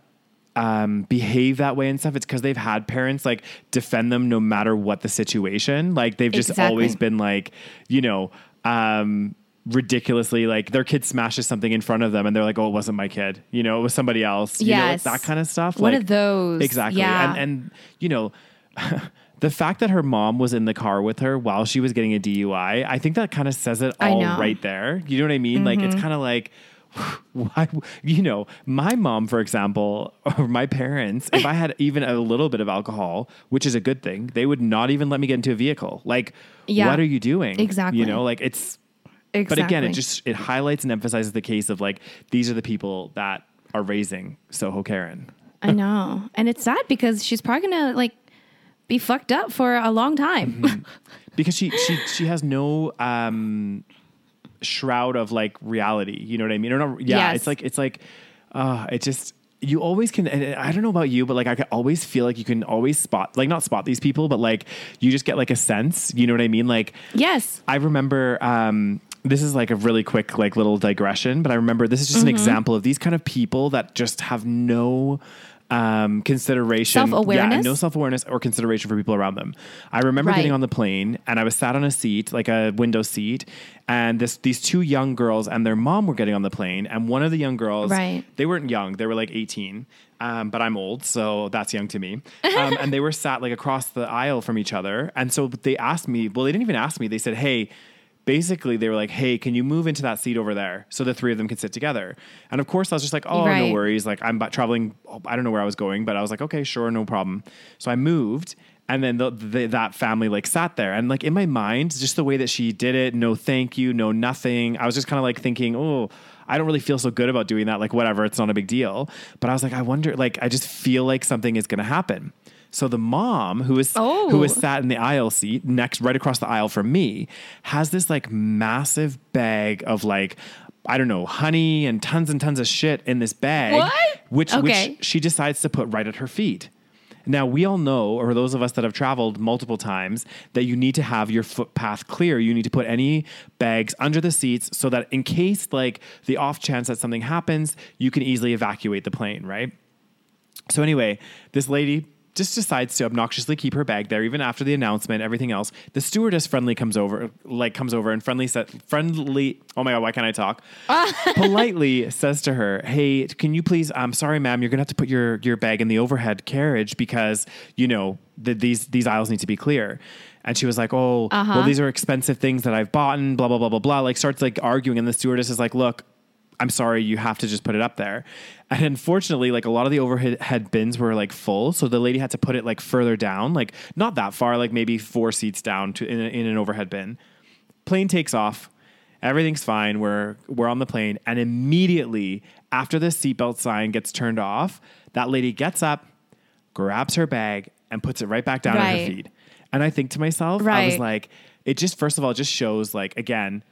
um, behave that way and stuff, it's because they've had parents like defend them no matter what the situation. Like they've just Exactly. always been like, you know, um, ridiculously like their kid smashes something in front of them and they're like, oh, it wasn't my kid. You know, it was somebody else. You know, Yes. that kind of stuff. One like, of those. Exactly. Yeah. And, and, you know, the fact that her mom was in the car with her while she was getting a DUI, I think that kind of says it all know. right there. You know what I mean? Like it's kind of like why you know, my mom for example or my parents, if I had even a little bit of alcohol, which is a good thing, they would not even let me get into a vehicle. Like Yeah. what are you doing? Exactly. You know, like it's Exactly. but again, it just it highlights and emphasizes the case of like these are the people that are raising Soho Karen. I know. And it's sad because she's probably going to like be fucked up for a long time. Mm-hmm. because she she she has no um shroud of like reality you know what i mean or not yeah Yes. it's like it's like uh it just you always can and i don't know about you but like i can always feel like you can always spot like not spot these people but like you just get like a sense you know what i mean like yes. I remember um, this is like a really quick like little digression, but I remember this is just Mm-hmm. an example of these kind of people that just have no um, consideration, Self-awareness? yeah, no self awareness or consideration for people around them. I remember Right. getting on the plane and I was sat on a seat, like a window seat, and this these two young girls and their mom were getting on the plane, and one of the young girls, Right. they weren't young, they were like eighteen. Um, but I'm old, so that's young to me. Um, and they were sat like across the aisle from each other. And so they asked me, well, they didn't even ask me. They said, hey, basically they were like, hey, can you move into that seat over there so the three of them can sit together? And of course, I was just like, oh, no worries. Like, I'm traveling. I don't know where I was going, but I was like, okay, sure, no problem. So I moved. And then the, the, that family like sat there, and like in my mind, just the way that she did it, no thank you, no nothing. I was just kind of like thinking, oh, I don't really feel so good about doing that. Like whatever, it's not a big deal. But I was like, I wonder, like I just feel like something is going to happen. So the mom who is Oh. who is oh. sat in the aisle seat next, right across the aisle from me, has this like massive bag of like. I don't know, honey and tons and tons of shit in this bag, What? which Okay. which she decides to put right at her feet. Now, we all know, or those of us that have traveled multiple times, that you need to have your footpath clear. You need to put any bags under the seats so that in case, like, the off chance that something happens, you can easily evacuate the plane, right? So, anyway, this lady just decides to obnoxiously keep her bag there even after the announcement everything else the stewardess friendly comes over like comes over and friendly said friendly oh my god why can't i talk politely says to her, "Hey, can you please? I'm sorry, ma'am. You're gonna have to put your your bag in the overhead carriage because you know the, these these aisles need to be clear." And she was like, "Oh, well, uh-huh. these are expensive things that I've bought, and blah blah blah blah blah." Like starts like arguing, and the stewardess is like, "Look." I'm sorry, you have to just put it up there. And unfortunately, like a lot of the overhead bins were like full, so the lady had to put it like further down, like not that far, like maybe four seats down to in, a, in an overhead bin plane takes off. Everything's fine. We're we're on the plane, and immediately after the seatbelt sign gets turned off, that lady gets up, grabs her bag, and puts it right back down at her feet. And I think to myself, I was like, it just first of all just shows like again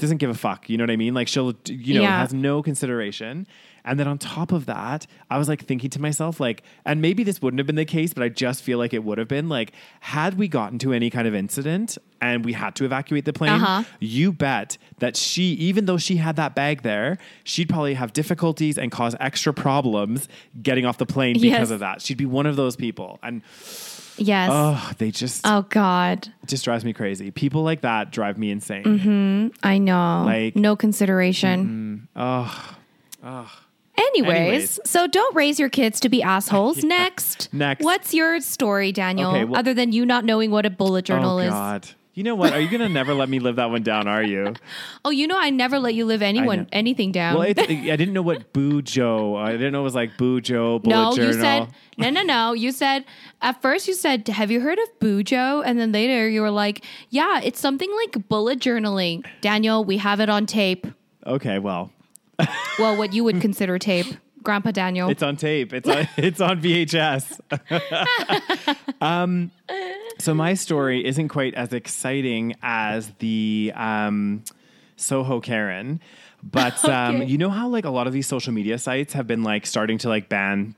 doesn't give a fuck. You know what I mean? Like she'll you know Yeah. has no consideration. And then on top of that, I was like thinking to myself, like, and maybe this wouldn't have been the case, but I just feel like it would have been like, had we gotten to any kind of incident and we had to evacuate the plane, Uh-huh. you bet that she, even though she had that bag there, she'd probably have difficulties and cause extra problems getting off the plane because Yes. of that. She'd be one of those people. And Yes. oh, they just, oh God. just drives me crazy. People like that drive me insane. Mm-hmm. I know. Like- no consideration. Oh, Anyways, Anyways. so don't raise your kids to be assholes. Next. Next. What's your story, Daniel? Okay, well- other than you not knowing what a bullet journal is. oh is? God. You know what? Are you to never let me live that one down, are you? Oh, you know I never let you live anyone anything down. Well, it's, I didn't know what bujo. I didn't know it was like bujo. No, Journal. you said no, no, no. You said at first you said, "Have you heard of Bujo?" And then later you were like, "Yeah, it's something like bullet journaling." Daniel, we have it on tape. okay, well, Well, what you would consider tape, Grandpa Daniel. it's on tape. It's on, it's on VHS. um, so my story isn't quite as exciting as the um, Soho Karen, but um, Okay. you know how like a lot of these social media sites have been like starting to like ban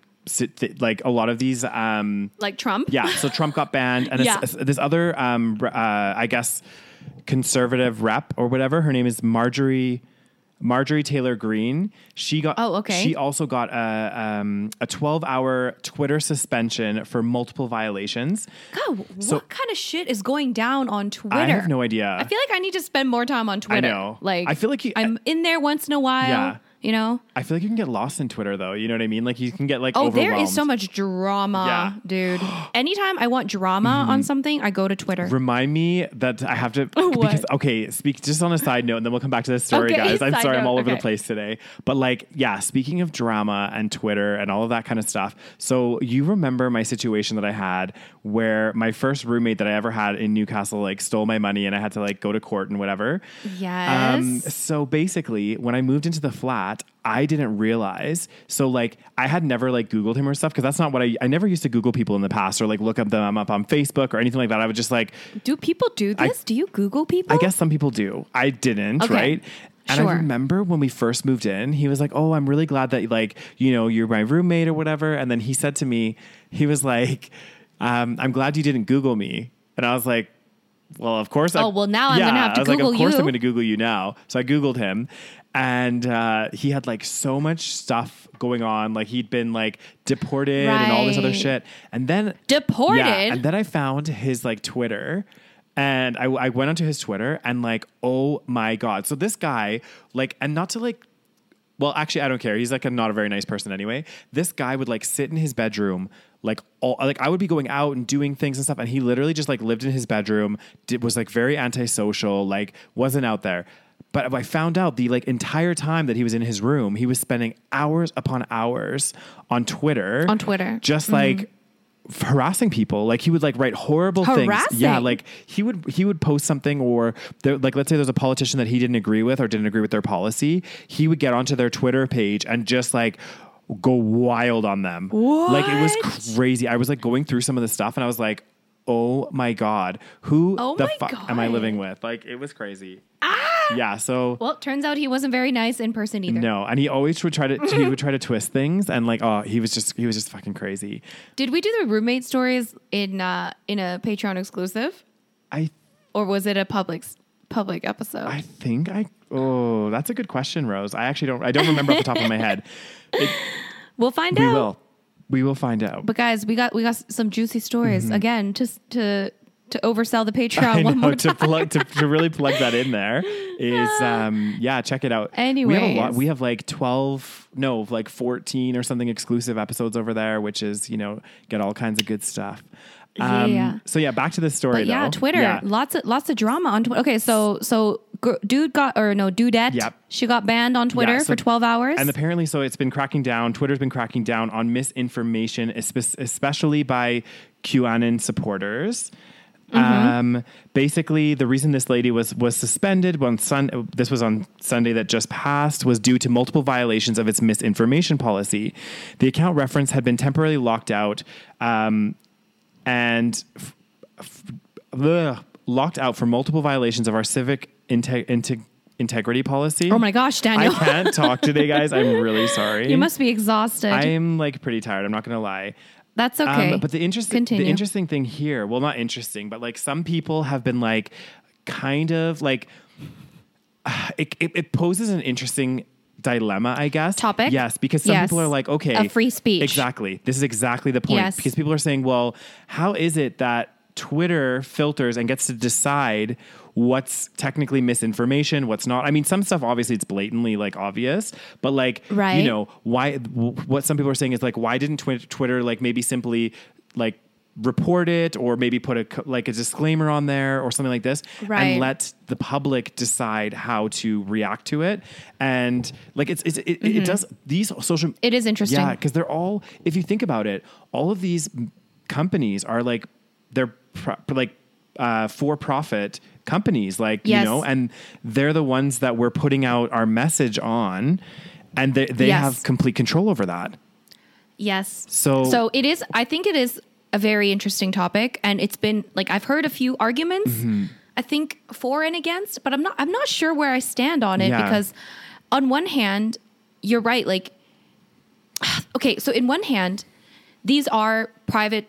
like a lot of these um, like Trump. Yeah, so Trump got banned, and Yeah. this other, um, uh, I guess, conservative rep or whatever. Her name is Marjorie. Marjorie Taylor Greene. She got. Oh, okay. She also got a um, a twelve hour Twitter suspension for multiple violations. God, what So- kind of shit is going down on Twitter? I have no idea. I feel like I need to spend more time on Twitter. I know. Like I feel like you- I'm in there once in a while. Yeah. You know? I feel like you can get lost in Twitter though. You know what I mean? Like you can get like Oh, there overwhelmed. so much drama, Yeah. dude. Anytime I want drama on something, I go to Twitter. Remind me that I have to What? because okay, speak just on a side note, and then we'll come back to this story, Okay, guys. I'm sorry, I'm all over okay. the place today. But like, yeah, speaking of drama and Twitter and all of that kind of stuff. So you remember my situation that I had where my first roommate that I ever had in Newcastle like stole my money and I had to like go to court and whatever. yes. Um, so basically, when I moved into the flat, I didn't realize. So like, I had never like Googled him or stuff because that's not what I. I never used to Google people in the past or like look up them up on Facebook or anything like that. I would just like, do people do this? do you Google people? I guess some people do. I didn't, Okay. right? And Sure. I remember when we first moved in, he was like, "Oh, I'm really glad that like you know you're my roommate or whatever." And then he said to me, he was like, um, "I'm glad you didn't Google me." And I was like, "Well, of course." I, Oh, well, now I'm gonna have to I was like, "Of course, you." I'm going to Google you now." So I Googled him, and uh, he had like so much stuff going on. Like he'd been like deported and all this other shit. And then Deported? yeah, and then I found his like Twitter. And I, I went onto his Twitter and like, oh my God. So this guy, like, and not to like, well, actually, I don't care. He's like a not a very nice person anyway. This guy would like sit in his bedroom, like all like I would be going out and doing things and stuff, and he literally just like lived in his bedroom. Did, was like very antisocial, like wasn't out there. But I found out the like entire time that he was in his room, he was spending hours upon hours on Twitter. On Twitter. just mm-hmm. like harassing people. Like he would like write horrible things. Yeah, like he would he would post something or there, like let's say there's a politician that he didn't agree with or didn't agree with their policy, he would get onto their Twitter page and just like go wild on them. what? Like it was crazy. I was like going through some of the stuff and I was like, "Oh my god, who Oh the fuck am I living with?" Like it was crazy. Ah! Yeah, so well, turns out he wasn't very nice in person either. no, and he always would try to he would try to twist things and like oh, he was just he was just fucking crazy. Did we do the roommate stories in uh, in a Patreon exclusive, I or was it a public public episode? I think I. Oh, that's a good question, Rose. I actually don't. I don't remember off the top of my head. It, we'll find we out. will. We will find out. But guys, we got we got some juicy stories again. Just to to oversell the Patreon Mm-hmm. One know more to time. plug to, to really plug that in there is um yeah check it out. Anyway, we have a lot. We have like twelve no like fourteen or something exclusive episodes over there, which is you know get all kinds of good stuff. Um, Yeah. So yeah, back to the story. But yeah. Twitter, Yeah. lots of lots of drama on Twitter. Okay, so so dude got or no dudette, Yep. she got banned on Twitter Yeah, so- for twelve hours. And apparently, so it's been cracking down. Twitter's been cracking down on misinformation, especially by QAnon supporters. Um, basically, the reason this lady was was suspended on Sun. This was on Sunday that just passed. Was due to multiple violations of its misinformation policy. The account reference had been temporarily locked out, um, and f- f- locked out for multiple violations of our civic inte- inte- integrity policy. oh my gosh, Daniel. I can't talk today, guys. I'm really sorry. you must be exhausted. I'm like pretty tired. I'm not gonna lie. That's okay. Um, but the interesting, Continue. the interesting thing here, well, not interesting, but like some people have been like, kind of like, it, it, it poses an interesting dilemma, I guess. Topic? Yes, because some Yes. people are like, okay, Of free speech. Exactly. This is exactly the point. Yes. Because people are saying, well, how is it that Twitter filters and gets to decide what's technically misinformation, what's not? I mean, some stuff obviously it's blatantly like obvious, but like, right. you know, why? w- What some people are saying is like, why didn't Twi- Twitter like maybe simply like report it or maybe put a like a disclaimer on there or something like this Right. and let the public decide how to react to it and like it's, it's it, it does these social Mm-hmm. It is interesting. yeah because they're all if you think about it all of these companies are like they're pro- like uh, for profit companies like Yes. you know and they're the ones that we're putting out our message on and they, they Yes. have complete control over that yes. So- so it is. I think it is a very interesting topic, and it's been like I've heard a few arguments. Mm-hmm. I think for and against, but I'm not. I'm not sure where I stand on it Yeah. because, on one hand, you're right. Like, okay, so in one hand, these are private.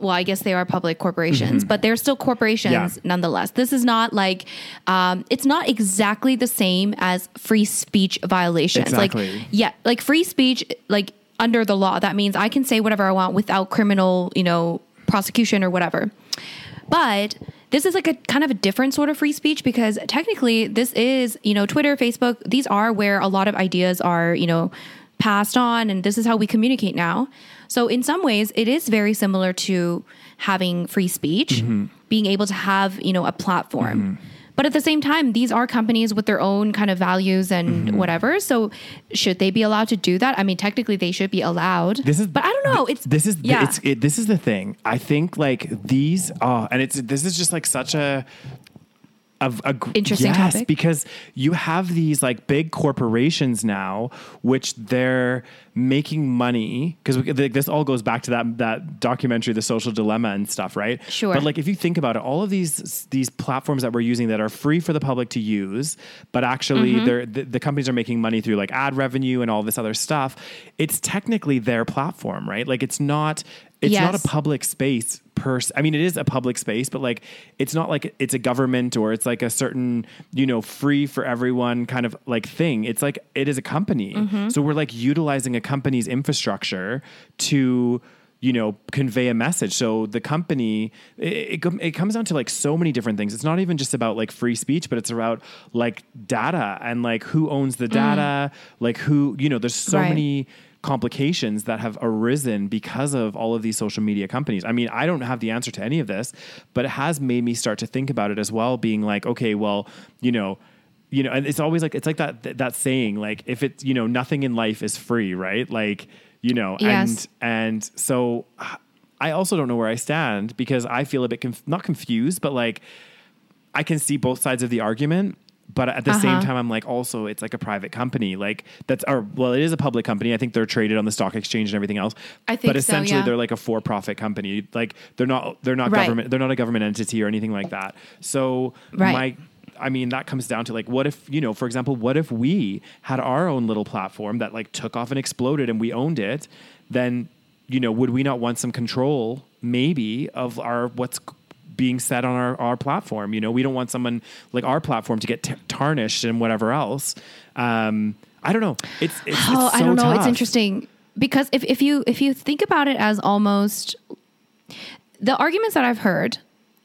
Well, I guess they are public corporations, but they're still corporations Mm-hmm. Yeah. nonetheless. This is not like um, it's not exactly the same as free speech violations. Exactly. Like, yeah, like free speech, like under the law, that means I can say whatever I want without criminal, you know, prosecution or whatever. But this is like a kind of a different sort of free speech because technically this is, you know, Twitter, Facebook, these are where a lot of ideas are, you know, passed on and this is how we communicate now. So in some ways it is very similar to having free speech, mm-hmm. being able to have, you know, a platform. Mm-hmm. But at the same time, these are companies with their own kind of values and mm-hmm. whatever. So should they be allowed to do that? I mean, technically they should be allowed. This is, but I don't know. It's this is yeah. it's it, this is the thing. I think like these, oh, and it's this is just like such a. Of a Interesting yes, topic. because you have these like big corporations now, which they're making money because this all goes back to that that documentary, The Social Dilemma and stuff, right? Sure. But like if you think about it, all of these these platforms that we're using that are free for the public to use, but actually Mm-hmm. they're the, the companies are making money through like ad revenue and all this other stuff. It's technically their platform, right? Like it's not it's not a public space per I mean it is a public space, but like it's not like it's a government or it's like a certain, you know, free for everyone kind of like thing. It's like it is a company. Mm-hmm. So we're like utilizing a company's infrastructure to you know convey a message so the company it, it, it comes down to like so many different things it's not even just about like free speech but it's about like data and like who owns the data like who you know there's so Mm. Right. many complications that have arisen because of all of these social media companies. I mean, I don't have the answer to any of this, but it has made me start to think about it as well, being like, okay, well, you know, you know, and it's always like it's like that that saying, like if it's you know, nothing in life is free, right? Like, you know, Yes. and and so I also don't know where I stand because I feel a bit conf- not confused, but like I can see both sides of the argument. But at the same Uh-huh. time, I'm like, also, it's like a private company. Like that's, or well, it is a public company. I think they're traded on the stock exchange and everything else. I think but so, essentially, yeah. they're like a for-profit company. Like they're not, they're not Right. government. They're not a government entity or anything like that. So Right. my, I mean, that comes down to like, what if you know, for example, what if we had our own little platform that like took off and exploded and we owned it? Then you know, would we not want some control, maybe, of our what's being said on our, our platform. You know, we don't want someone like our platform to get t- tarnished and whatever else. Um, I don't know. It's, it's, Oh, it's I don't know. It's interesting because if, if you if you think about it as almost the arguments that I've heard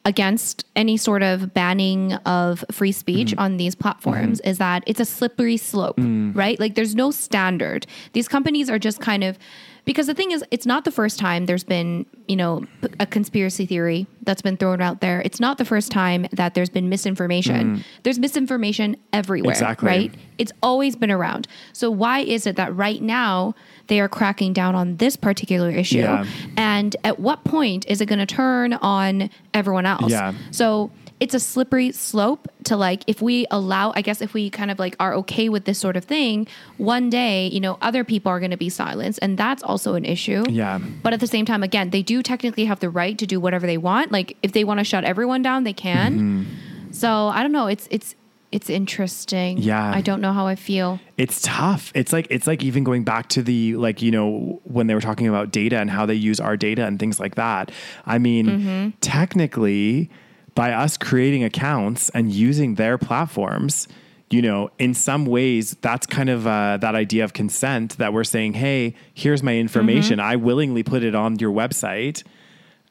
against any sort of banning of free speech Mm-hmm. on these platforms is that it's a slippery slope, Mm. right? Like there's no standard. These companies are just kind of because the thing is it's not the first time there's been, you know, a conspiracy theory that's been thrown out there. It's not the first time that there's been misinformation. There's misinformation everywhere, Mm. Exactly. right? It's always been around. So why is it that right now they are cracking down on this particular issue? Yeah. And at what point is it going to turn on everyone else? Yeah. So it's a slippery slope to like if we allow I guess if we kind of like are okay with this sort of thing, one day, you know, other people are going to be silenced and that's also an issue. Yeah. But at the same time again, they do technically have the right to do whatever they want. Like if they want to shut everyone down, they can. Mm-hmm. So, I don't know, it's it's it's interesting. Yeah. I don't know how I feel. it's tough. It's like it's like even going back to the like you know when they were talking about data and how they use our data and things like that. I mean, Mm-hmm. technically, by us creating accounts and using their platforms, you know, in some ways, that's kind of uh, that idea of consent that we're saying, hey, here's my information. Mm-hmm. I willingly put it on your website.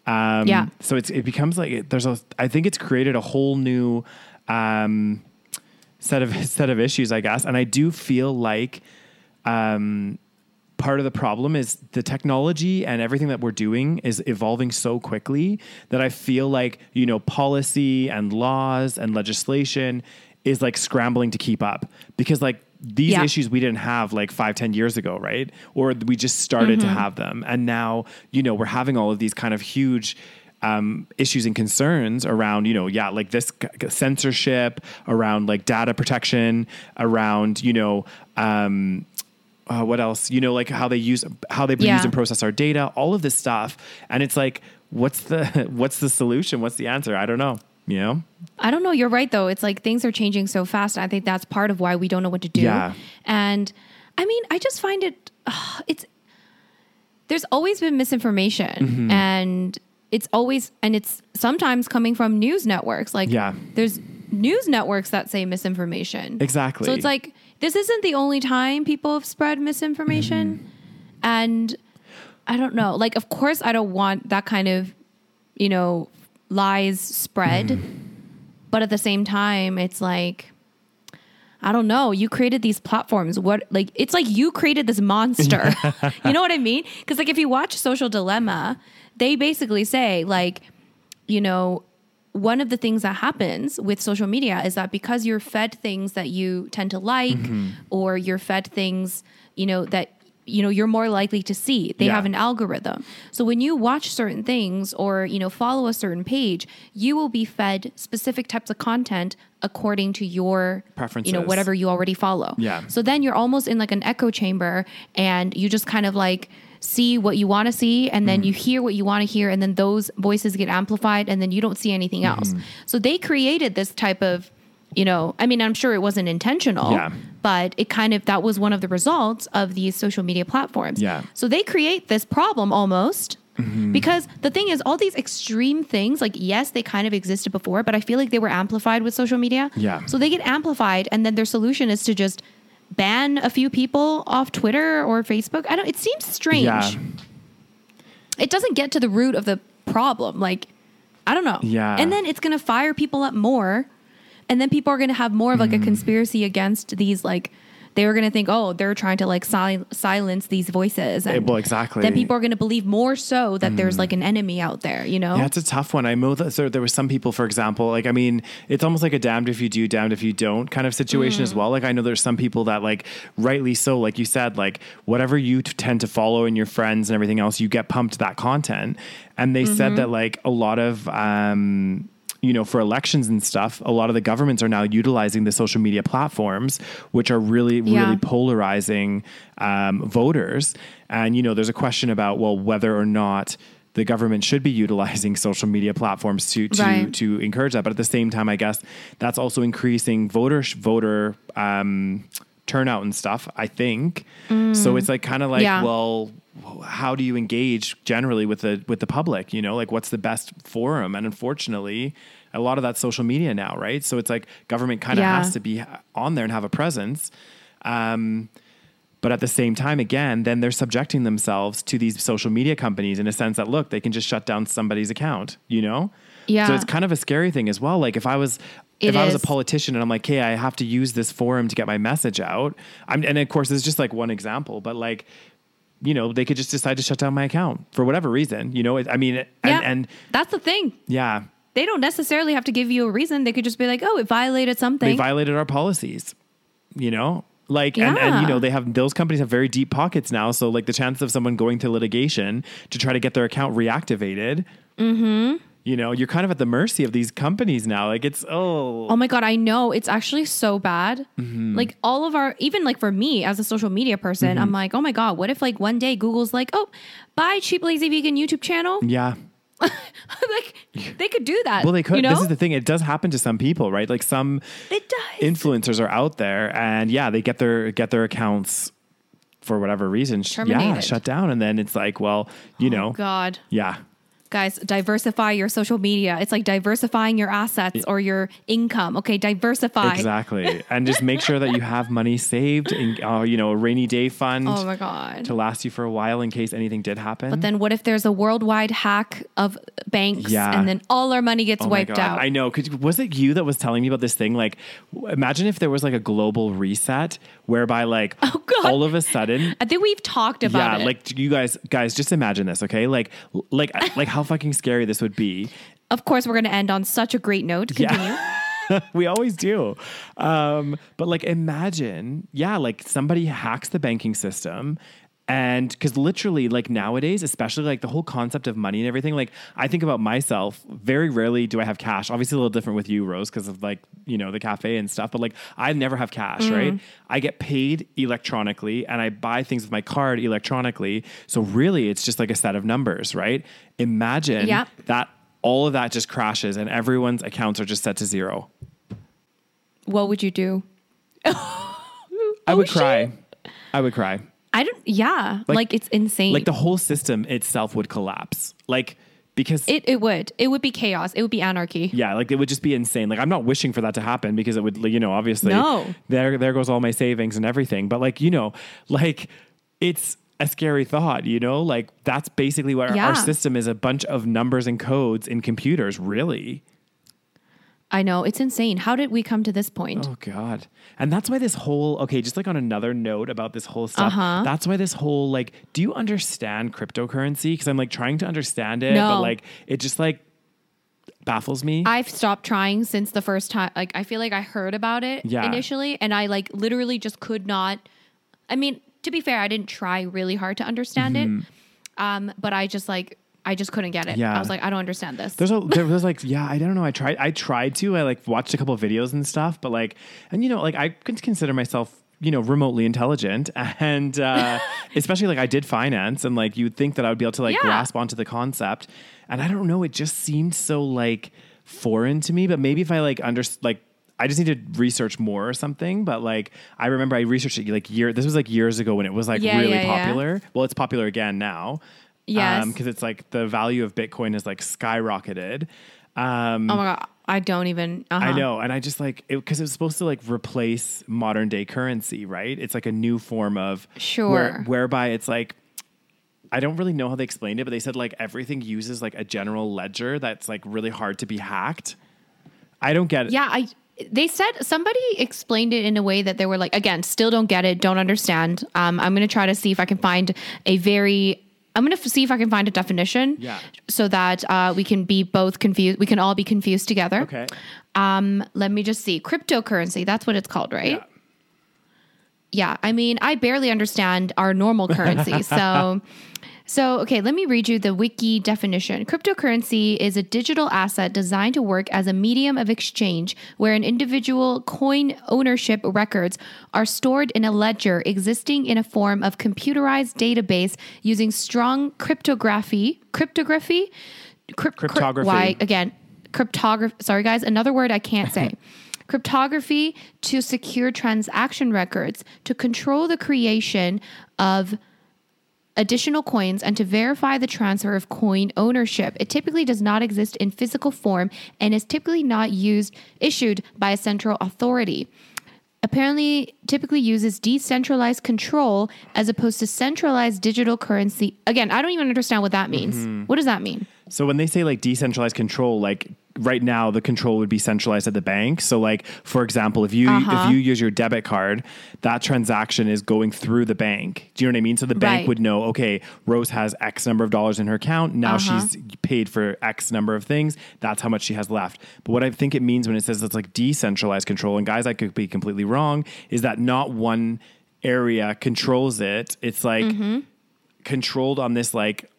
Um, Yeah. So it's it becomes like there's a. I think it's created a whole new. Um, set of set of issues, I guess. And I do feel like um, part of the problem is the technology and everything that we're doing is evolving so quickly that I feel like you know policy and laws and legislation is like scrambling to keep up because like these Yeah. issues we didn't have like five ten years ago right or we just started to have them and now you know we're having all of these kind of huge um, issues and concerns around, you know, yeah, like this censorship, around like data protection, around, you know, um, uh, what else? You know, like how they use how they Yeah. use and process our data, all of this stuff, and it's like, what's the what's the solution? What's the answer? I don't know. You know? I don't know. You're right, though. It's like things are changing so fast. I think that's part of why we don't know what to do. Yeah. And I mean, I just find it, ugh, it's, there's always been misinformation Mm-hmm. and it's always, and it's sometimes coming from news networks. Like, Yeah. there's news networks that say misinformation. Exactly. So it's like, this isn't the only time people have spread misinformation. Mm-hmm. And I don't know. Like, of course, I don't want that kind of, you know, lies spread. Mm-hmm. But at the same time, it's like I don't know. You created these platforms. What like it's like you created this monster. you know what I mean? Because like if you watch Social Dilemma, they basically say like, you know, one of the things that happens with social media is that because you're fed things that you tend to like, mm-hmm. or you're fed things, you know, that you know you're more likely to see they Yeah. have an algorithm so when you watch certain things or you know follow a certain page you will be fed specific types of content according to your preferences. you know whatever you already follow Yeah. so then you're almost in like an echo chamber and you just kind of like see what you want to see and Mm-hmm. then you hear what you want to hear and then those voices get amplified and then you don't see anything else Mm-hmm. so they created this type of you know i mean i'm sure it wasn't intentional Yeah. but it kind of that was one of the results of these social media platforms Yeah. so they create this problem almost because the thing is all these extreme things like yes they kind of existed before but i feel like they were amplified with social media Yeah. so they get amplified and then their solution is to just ban a few people off twitter or facebook i don't it seems strange Yeah. it doesn't get to the root of the problem like i don't know Yeah. and then it's going to fire people up more and then people are going to have more of like Mm. a conspiracy against these like they were going to think oh they're trying to like sil- silence these voices and well, exactly. then people are going to believe more so that there's like an enemy out there you know Yeah, a tough one. I know that so there were some people, for example, like I mean, it's almost like a damned if you do, damned if you don't kind of situation Mm. as well. Like I know there's some people that like rightly so, like you said, like whatever you t- tend to follow and your friends and everything else, you get pumped that content. And they Mm-hmm. said that like a lot of um you know, for elections and stuff, a lot of the governments are now utilizing the social media platforms, which are really, Yeah. really polarizing um, voters. And, you know, there's a question about, well, whether or not the government should be utilizing social media platforms to to, Right. to encourage that. But at the same time, I guess that's also increasing voter voter um, turnout and stuff. I think so. It's like kind of like, Mm. Yeah. well, how do you engage generally with the with the public? You know, like what's the best forum? And unfortunately, a lot of that's social media now, right? So it's like government kind of Yeah. has to be on there and have a presence. Um, but at the same time, again, then they're subjecting themselves to these social media companies in a sense that look, they can just shut down somebody's account, you know? Yeah. So it's kind of a scary thing as well. Like if I was if It I was a politician and I'm like, hey, I have to use this forum to get my message out. I'm, and of course, is just like one example, but like, you know, they could just decide to shut down my account for whatever reason. You know, I mean, and, yeah and that's the thing. Yeah, they don't necessarily have to give you a reason. They could just be like oh it violated something. They violated our policies you know? Like and, and you know they have those companies have very deep pockets now. So like the chance of someone going to litigation to try to get their account reactivated mm-hmm. You know you're kind of at the mercy of these companies now like it's oh Oh my god, I know. It's actually so bad. Mm-hmm. Like all of our even like for me as a social media person, Mm-hmm. I'm like, "Oh my god, what if like one day Google's like, "Oh, bye cheap lazy vegan YouTube channel?" yeah like they could do that. well they could You know? this is the thing it does happen to some people right like some it does. influencers are out there and yeah they get their get their accounts for whatever reason sh- yeah shut down and then it's like well you know god. yeah Guys, diversify your social media. It's like diversifying your assets or your income. Okay, diversify. Exactly. and just make sure that you have money saved in, uh, you know, a rainy day fund Oh my god. to last you for a while in case anything did happen. But then what if there's a worldwide hack of banks Yeah. and then all our money gets Oh wiped out? I know. Could, was it you that was telling me about this thing? Like, imagine if there was like a global reset whereby, like, Oh, God. all of a sudden, I think we've talked about yeah, it. like you guys, guys, just imagine this, okay? Like, like, like how fucking scary this would be. of course, we're going to end on such a great note. Continue. we always do. Um, but like, imagine, yeah, like somebody hacks the banking system. And because literally, like nowadays, especially like the whole concept of money and everything, like I think about myself, very rarely do I have cash. Obviously, a little different with you, Rose, because of like, you know, the cafe and stuff. But like, I never have cash, right? Mm. I get paid electronically and I buy things with my card electronically. So really, it's just like a set of numbers, right? Imagine Yep. that all of that just crashes and everyone's accounts are just set to zero. What would you do? I would oh, shit. cry. I would cry. I don't. Yeah, Like- like, it's insane. Like the whole system itself would collapse. Like because it it would it would be chaos. It would be anarchy. yeah, like it would just be insane. Like I'm not wishing for that to happen because it would, like, you know, obviously No. there there goes all my savings and everything. But like you know, like it's a scary thought, you know? Like that's basically what our, our system is a bunch of numbers and codes in computers, really. I know it's insane. How did we come to this point? Oh God. And that's why this whole okay, just like on another note about this whole stuff. Uh-huh. That's why this whole like, do you understand cryptocurrency? Because I'm like trying to understand it, No. but like it just like baffles me. I've stopped trying since the first time. Like, I feel like I heard about it Yeah. initially, and I like literally just could not. I mean, to be fair, I didn't try really hard to understand it, um, but I just like I just couldn't get it. Yeah. I was like, I don't understand this. There's a there was like yeah I don't know I tried I tried to I like watched a couple of videos and stuff but like and you know like I could consider myself you know remotely intelligent and uh, especially like I did finance and like you'd think that I would be able to like Yeah. grasp onto the concept and I don't know it just seemed so like foreign to me but maybe if I like under like I just need to research more or something but like I remember I researched it like year this was like years ago when it was like Yeah, really yeah, yeah. popular well it's popular again now Yes. because it's like the value of Bitcoin is like skyrocketed. Um, oh my god, I don't even. Uh-huh. I know, and I just like it because it was supposed to like replace modern day currency, right? It's like a new form of Sure. where, whereby it's like I don't really know how they explained it, but they said like everything uses like a general ledger that's like really hard to be hacked. I don't get it. Yeah, I. They said somebody explained it in a way that they were like, again, still don't get it, don't understand. Um, I'm going to try to see if I can find a very. I'm going to see if I can find a definition, Yeah. so that uh, we can be both confused. We can all be confused together. Okay. Um, let me just see. Cryptocurrency, that's what it's called, right? Yeah. Yeah. I mean, I barely understand our normal currency. so, so okay, let me read you the wiki definition. Cryptocurrency is a digital asset designed to work as a medium of exchange where an individual coin ownership records are stored in a ledger existing in a form of computerized database using strong cryptography, cryptography, crypt- crypt- Cryptography. why again, cryptography. Sorry, guys, another word I can't say. Cryptography to secure transaction records, to control the creation of additional coins, and to verify the transfer of coin ownership. It typically does not exist in physical form and is typically not used issued by a central authority. Apparently, typically uses decentralized control as opposed to centralized digital currency. Again, I don't even understand what that means. Mm-hmm. What does that mean? So when they say like decentralized control, like right now the control would be centralized at the bank. So like for example, if you Uh-huh. if you use your debit card, that transaction is going through the bank. Do you know what I mean? So the bank Right. would know, okay, Rose has X number of dollars in her account. Now Uh-huh. she's paid for X number of things. That's how much she has left. But what I think it means when it says it's like decentralized control, and guys, I could be completely wrong, is that not one area controls it. It's like Mm-hmm. controlled on this like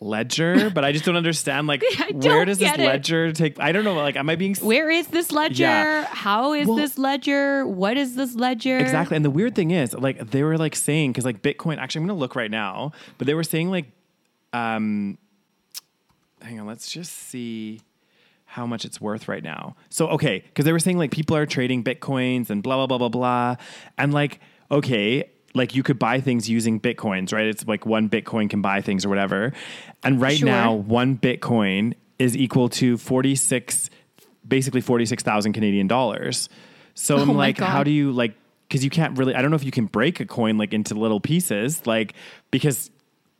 ledger, but I just don't understand like where don't does this it. ledger take? I don't know. Like, am I being Where is this ledger? Yeah. How is Well- this ledger? What is this ledger? exactly? And the weird thing is, like, they were like saying because like Bitcoin. Actually, I'm gonna look right now, but they were saying like, um, hang on, let's just see how much it's worth right now. So okay, because they were saying like people are trading bitcoins and blah blah blah blah blah, and like okay. Like you could buy things using bitcoins, right? It's like one bitcoin can buy things or whatever. And right Sure. now, one bitcoin is equal to 46 basically 46,000 Canadian dollars. So oh I'm Oh like God. how do you like cuz you can't really I don't know if you can break a coin like into little pieces like because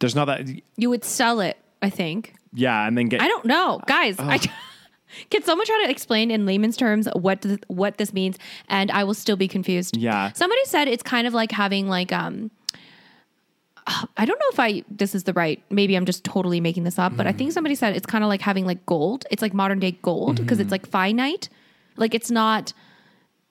there's not that You would sell it, I think. yeah and then get I don't know, uh, guys. Oh. I, can someone try to explain in layman's terms what th- what this means? And I will still be confused. Yeah. Somebody said it's kind of like having like um. I don't know if I this is the right. Maybe I'm just totally making this up, but I Mm-hmm. think somebody said it's kind of like having like gold. It's like modern day gold because Mm-hmm. it's like finite. Like it's not.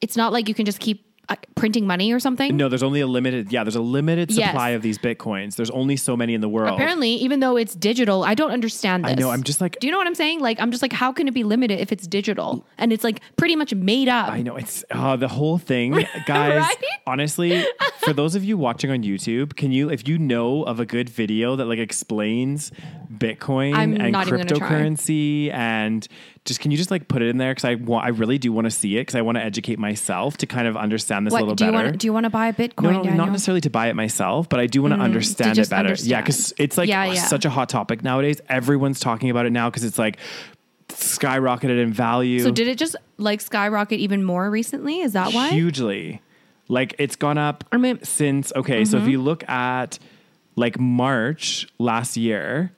It's not like you can just keep uh, printing money or something. No, there's only a limited yeah, there's a limited Yes. supply of these bitcoins. There's only so many in the world. Apparently, even though it's digital, I don't understand this. I know, I'm just like Do you know what I'm saying? Like, I'm just like, how can it be limited if it's digital and it's like pretty much made up? I know it's uh, the whole thing, guys. Right? Honestly, for those of you watching on YouTube, can you, if you know of a good video that like explains Bitcoin I'm and not even gonna try. cryptocurrency, and just can you just like put it in there because I want, I really do want to see it because I want to educate myself to kind of understand this a little do you better. want? Do you want to buy a Bitcoin? no, no, Daniel? not necessarily to buy it myself, but I do want to understand it just better. Yeah, understand. because it's like Yeah, yeah. such a hot topic nowadays. Everyone's talking about it now because it's like skyrocketed in value. So did it just like skyrocket even more recently? Is that why? hugely. Like it's gone up I mean- since okay. So Mm-hmm. if you look at like March last year,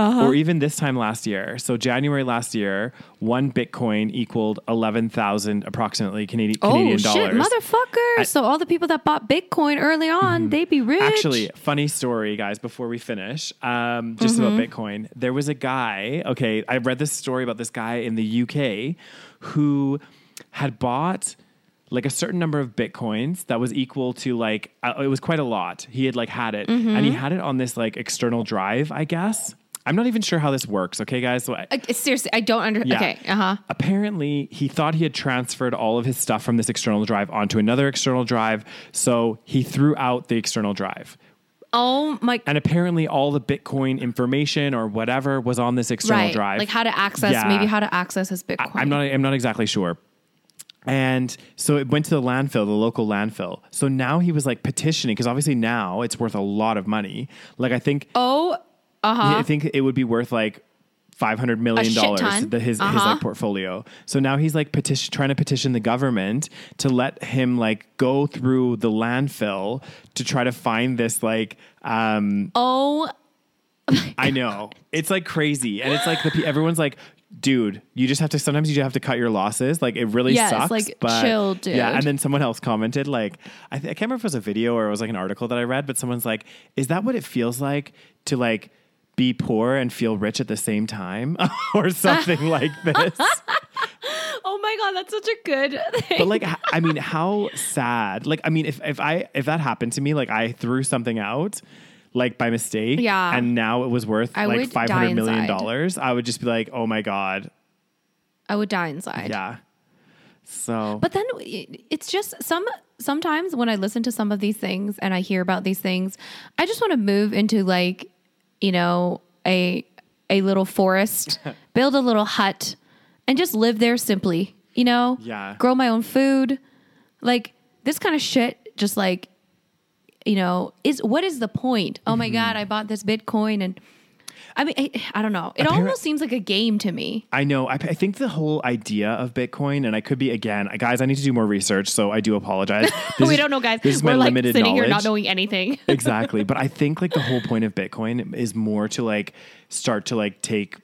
Uh-huh. or even this time last year. So January last year, one Bitcoin equaled eleven thousand approximately Canadian Oh Canadian shit, dollars. motherfucker! so all the people that bought Bitcoin early on, they'd be rich. Actually, funny story, guys, before we finish, um, just about Mm-hmm. Bitcoin. There was a guy, okay, I read this story about this guy in the UK who had bought like a certain number of Bitcoins that was equal to like, uh, it was quite a lot. He had like had it and Mm-hmm. he had it on this like external drive, I guess. I'm not even sure how this works, okay, guys? So I, Uh, seriously, I don't understand. yeah. Okay, uh huh. Apparently, he thought he had transferred all of his stuff from this external drive onto another external drive. So he threw out the external drive. Oh my. And apparently, all the Bitcoin information or whatever was on this external Right, drive. like how to access, Yeah. maybe how to access his Bitcoin. I'm not. I'm not exactly sure. And so it went to the landfill, the local landfill. So now he was like petitioning because obviously now it's worth a lot of money. Like I think Oh, uh huh. I think it would be worth like five hundred million dollars. the his his Uh-huh. like portfolio. So now he's like petition trying to petition the government to let him like go through the landfill to try to find this like um Oh, I know. It's like crazy. And it's like the everyone's like Dude, you just have to. Sometimes you just have to cut your losses. Like it really Yes, sucks. like, but chill, dude. Yeah, and then someone else commented, like I, th- I can't remember if it was a video or it was like an article that I read, but someone's like, "Is that what it feels like to like be poor and feel rich at the same time, or something like this?" oh my god, that's such a good thing. but like I mean how sad like i mean if, if i if that happened to me like i threw something out like by mistake Yeah. and now it was worth I like would 500 die million dollars i would just be like oh my god I would die inside. yeah so But then it's just some sometimes when I listen to some of these things and I hear about these things, I just want to move into like, you know, a a little forest, build a little hut and just live there simply, you know? Yeah. Grow my own food. Like this kind of shit just like you know, is what is the point? Oh my Mm-hmm. god, I bought this Bitcoin and I mean, I, I don't know. It Appar- almost seems like a game to me. I know. I, I think the whole idea of Bitcoin, and I could be again, guys. I need to do more research, so I do apologize. We don't know, guys. This is my We're like limited sitting here not knowing anything. exactly. But I think like the whole point of Bitcoin is more to like start to like take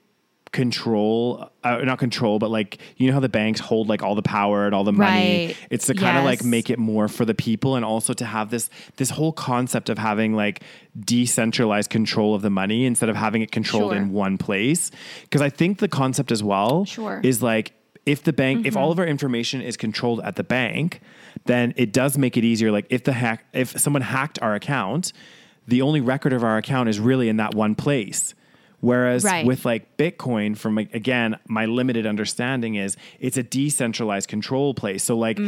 control, uh, not control, but like you know how the banks hold like all the power and all the money. Right. It's to kind of like make it more for the people, and also to have this this whole concept of having like decentralized control of the money instead of having it controlled Sure. in one place. Because I think the concept as well Sure. is like if the bank if Mm-hmm. all of our information is controlled at the bank then it does make it easier like if the hack if someone hacked our account the only record of our account is really in that one place whereas Right. with like bitcoin from again my limited understanding is it's a decentralized control place so like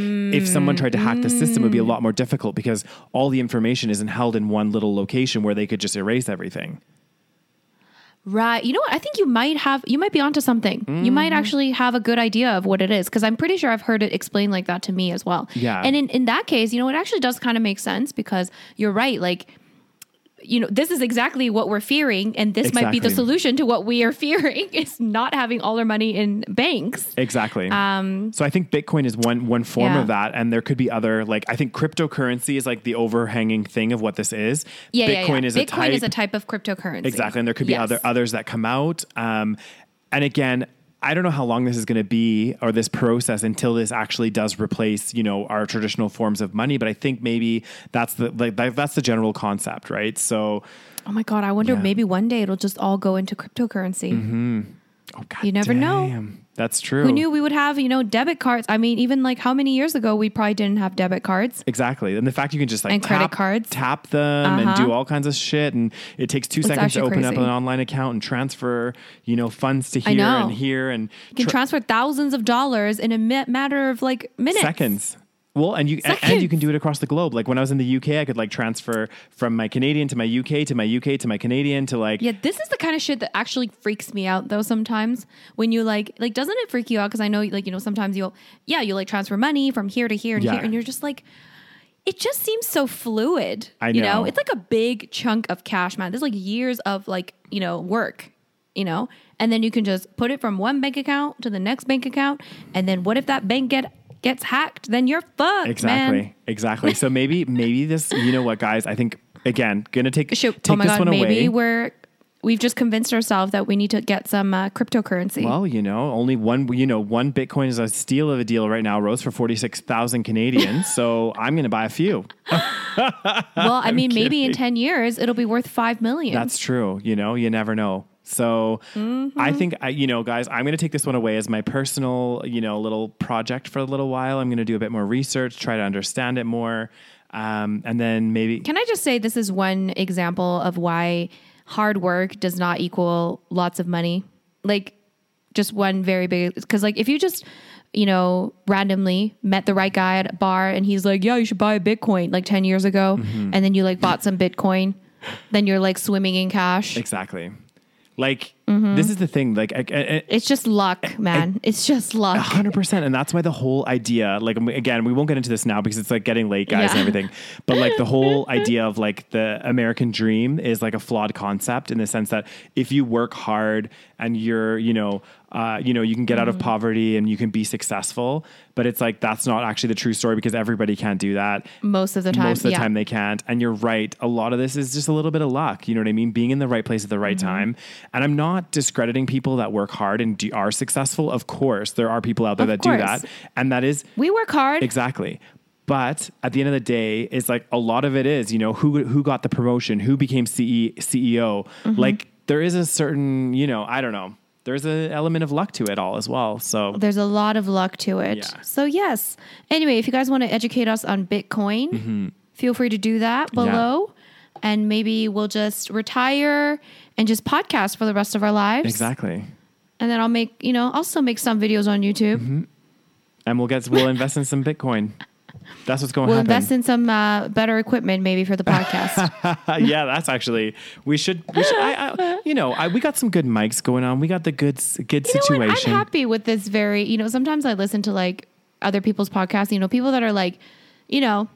if someone tried to hack the system it would be a lot more difficult because all the information isn't held in one little location where they could just erase everything Right. You know what? I think you might have, you might be onto something. You might Mm-hmm. actually have a good idea of what it is. Cause I'm pretty sure I've heard it explained like that to me as well. Yeah. And in, in that case, you know, it actually does kind of make sense because you're right. Like, you know, this is exactly what we're fearing. And this might be the solution to what we are fearing is not having all our money in banks. Exactly. Um, so I think Bitcoin is one one form Yeah. of that, and there could be other like I think cryptocurrency is like the overhanging thing of what this is. Yeah. Bitcoin yeah, yeah. is Bitcoin a type is a type of cryptocurrency. exactly, and there could be Yes. other others that come out. Um, and again. I don't know how long this is going to be or this process until this actually does replace, you know, our traditional forms of money. But I think maybe that's the like that's the general concept, right? So, Oh my God. I wonder Yeah. maybe one day it'll just all go into cryptocurrency. Mm-hmm. Oh God, You never know. That's true. Who knew we would have, you know, debit cards? I mean, even like how many years ago we probably didn't have debit cards. Exactly. And the fact you can just like And credit tap, cards. tap them and Uh-huh. do all kinds of shit. And it takes two seconds to open up an online account and transfer, you know, funds to here and here and You can tra- transfer thousands of dollars in a mi- matter of like minutes. seconds. Well, and you and, and you can do it across the globe. Like when I was in the UK, I could like transfer from my Canadian to my UK to my UK to my Canadian to like Yeah, this is the kind of shit that actually freaks me out though sometimes when you like like doesn't it freak you out because I know like you know sometimes you'll yeah, you like transfer money from here to here and Yeah. here and you're just like it just seems so fluid. I You know. know, it's like a big chunk of cash, man. There's like years of like, you know, work, you know? And then you can just put it from one bank account to the next bank account. And then what if that bank get gets hacked? Then you're fucked, Exactly. man. Exactly. So maybe maybe this you know what guys, I think again, gonna take Should, take oh my this god, one maybe away. we're we've just convinced ourselves that we need to get some uh, cryptocurrency. Well, you know, only one. You know, one Bitcoin is a steal of a deal right now. Rose for forty six thousand Canadians. so I'm going to buy a few. well, I mean, maybe in ten years it'll be worth five million. That's true. You know, you never know. So Mm-hmm. I think, I, you know, guys, I'm going to take this one away as my personal, you know, little project for a little while. I'm going to do a bit more research, try to understand it more. Um, and then maybe, Can I just say this is one example of why hard work does not equal lots of money? Like, just one very big, because, like, if you just, you know, randomly met the right guy at a bar and he's like, yeah, you should buy a Bitcoin like 10 years ago, Mm-hmm. and then you like bought some Bitcoin, then you're like swimming in cash. exactly. Like, Mm-hmm. this is the thing. Like, I, I, It's just luck, man. It's just luck. hundred percent, and that's why the whole idea, like again, we won't get into this now because it's like getting late, guys, and everything. But like the whole idea of like the American dream is like a flawed concept in the sense that if you work hard and you're, you know, uh, you know, you can get out of poverty and you can be successful, but it's like that's not actually the true story because everybody can't do that. Most of the time. Most of the yeah. time they can't. And you're right. A lot of this is just a little bit of luck. You know what I mean? Being in the right place at the right Mm-hmm. time. And I'm not discrediting people that work hard and do, are successful. Of course, there are people out there Of that do that. And that is We work hard. exactly. But at the end of the day, it's like a lot of it is, you know, who who got the promotion, who became CE, CEO. Mm-hmm. Like there is a certain, you know, I don't know. There's an element of luck to it all as well. So There's a lot of luck to it. Yeah. So, yes. Anyway, if you guys want to educate us on Bitcoin, Mm-hmm. feel free to do that below. And maybe we'll just retire and just podcast for the rest of our lives. exactly. And then I'll make, you know, I'll make some videos on YouTube. Mm-hmm. And we'll get we'll invest in some Bitcoin. That's what's going to We'll happen. invest in some uh, better equipment maybe for the podcast. yeah, that's actually we should. We should I, I, you know, I, we got some good mics going on. We got the good good you situation. I'm happy with this very, you know, sometimes I listen to like other people's podcasts, you know, people that are like, you know,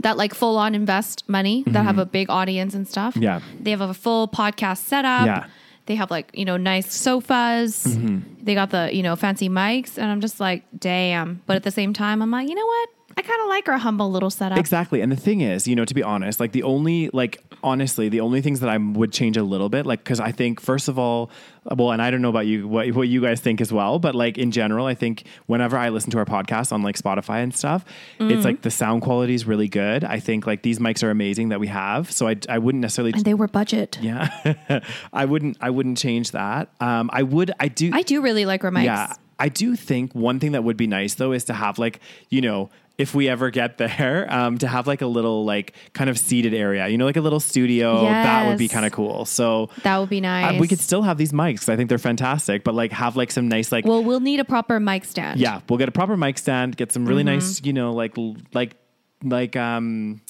that like full on invest money that have a big audience and stuff. Mm-hmm. Yeah. They have a full podcast setup. Yeah. They have like, you know, nice sofas. Mm-hmm. They got the, you know, fancy mics. And I'm just like, damn. But at the same time, I'm like, you know what? I kind of like our humble little setup. Exactly. And the thing is, you know, to be honest, like the only, like, honestly, the only things that I would change a little bit, like, cause I think, first of all, well, and I don't know about you, what, what you guys think as well, but like in general, I think whenever I listen to our podcast on like Spotify and stuff, Mm-hmm. it's like the sound quality is really good. I think like these mics are amazing that we have. So I, I wouldn't necessarily, And they were budget. yeah, I wouldn't, I wouldn't change that. Um, I would, I do, I do really like our mics. yeah, I do think one thing that would be nice though is to have like you know if we ever get there um, to have like a little like kind of seated area you know like a little studio that would be kind of cool so That would be uh, nice. we could still have these mics. I think they're fantastic but like have like some nice like well, we'll need a proper mic stand. yeah we'll get a proper mic stand get some really Mm-hmm. nice you know like like like um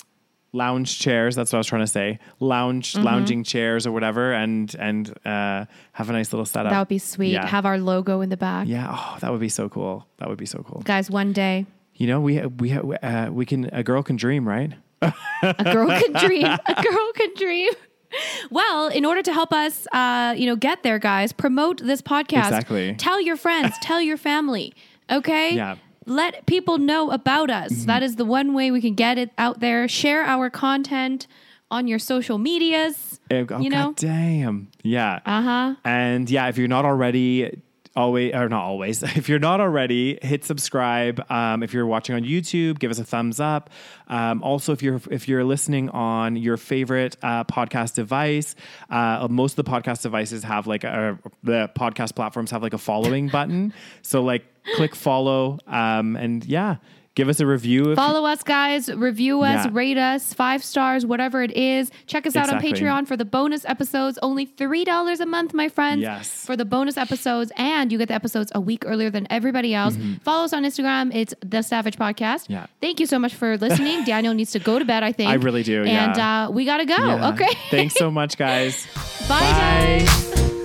lounge chairs that's what I was trying to say lounge Mm-hmm. lounging chairs or whatever and and uh have a nice little setup That would be sweet. Yeah. Have our logo in the back. yeah oh that would be so cool that would be so cool Guys, one day You know, we we uh, we can a girl can dream, right? a girl can dream. A girl can dream. Well, in order to help us, uh, you know, get there, guys, promote this podcast. Exactly. Tell your friends. tell your family. Okay. Yeah. Mm-hmm. Let people know about us. That is the one way we can get it out there. Share our content on your social medias. Uh, Oh, You know? God damn, yeah. Uh huh. And yeah, if you're not already, always or not always, if you're not already, hit subscribe. Um, if you're watching on YouTube, give us a thumbs up. Um, also, if you're if you're listening on your favorite uh, podcast device, uh, most of the podcast devices have like a the podcast platforms have like a following button. So like click follow, um, and yeah, give us a review. If, Follow us, guys. Review us, Yeah. rate us, five stars, whatever it is. Check us out on Patreon for the bonus episodes. Only $3 a month, my friends. Yes. For the bonus episodes, and you get the episodes a week earlier than everybody else. Follow us on Instagram. It's The Savage Podcast. Mm-hmm. Yeah. Thank you so much for listening. Daniel needs to go to bed, I think. I really do, And yeah. uh, we got to go. Yeah. Okay. Thanks so much, guys. Bye, Bye. guys.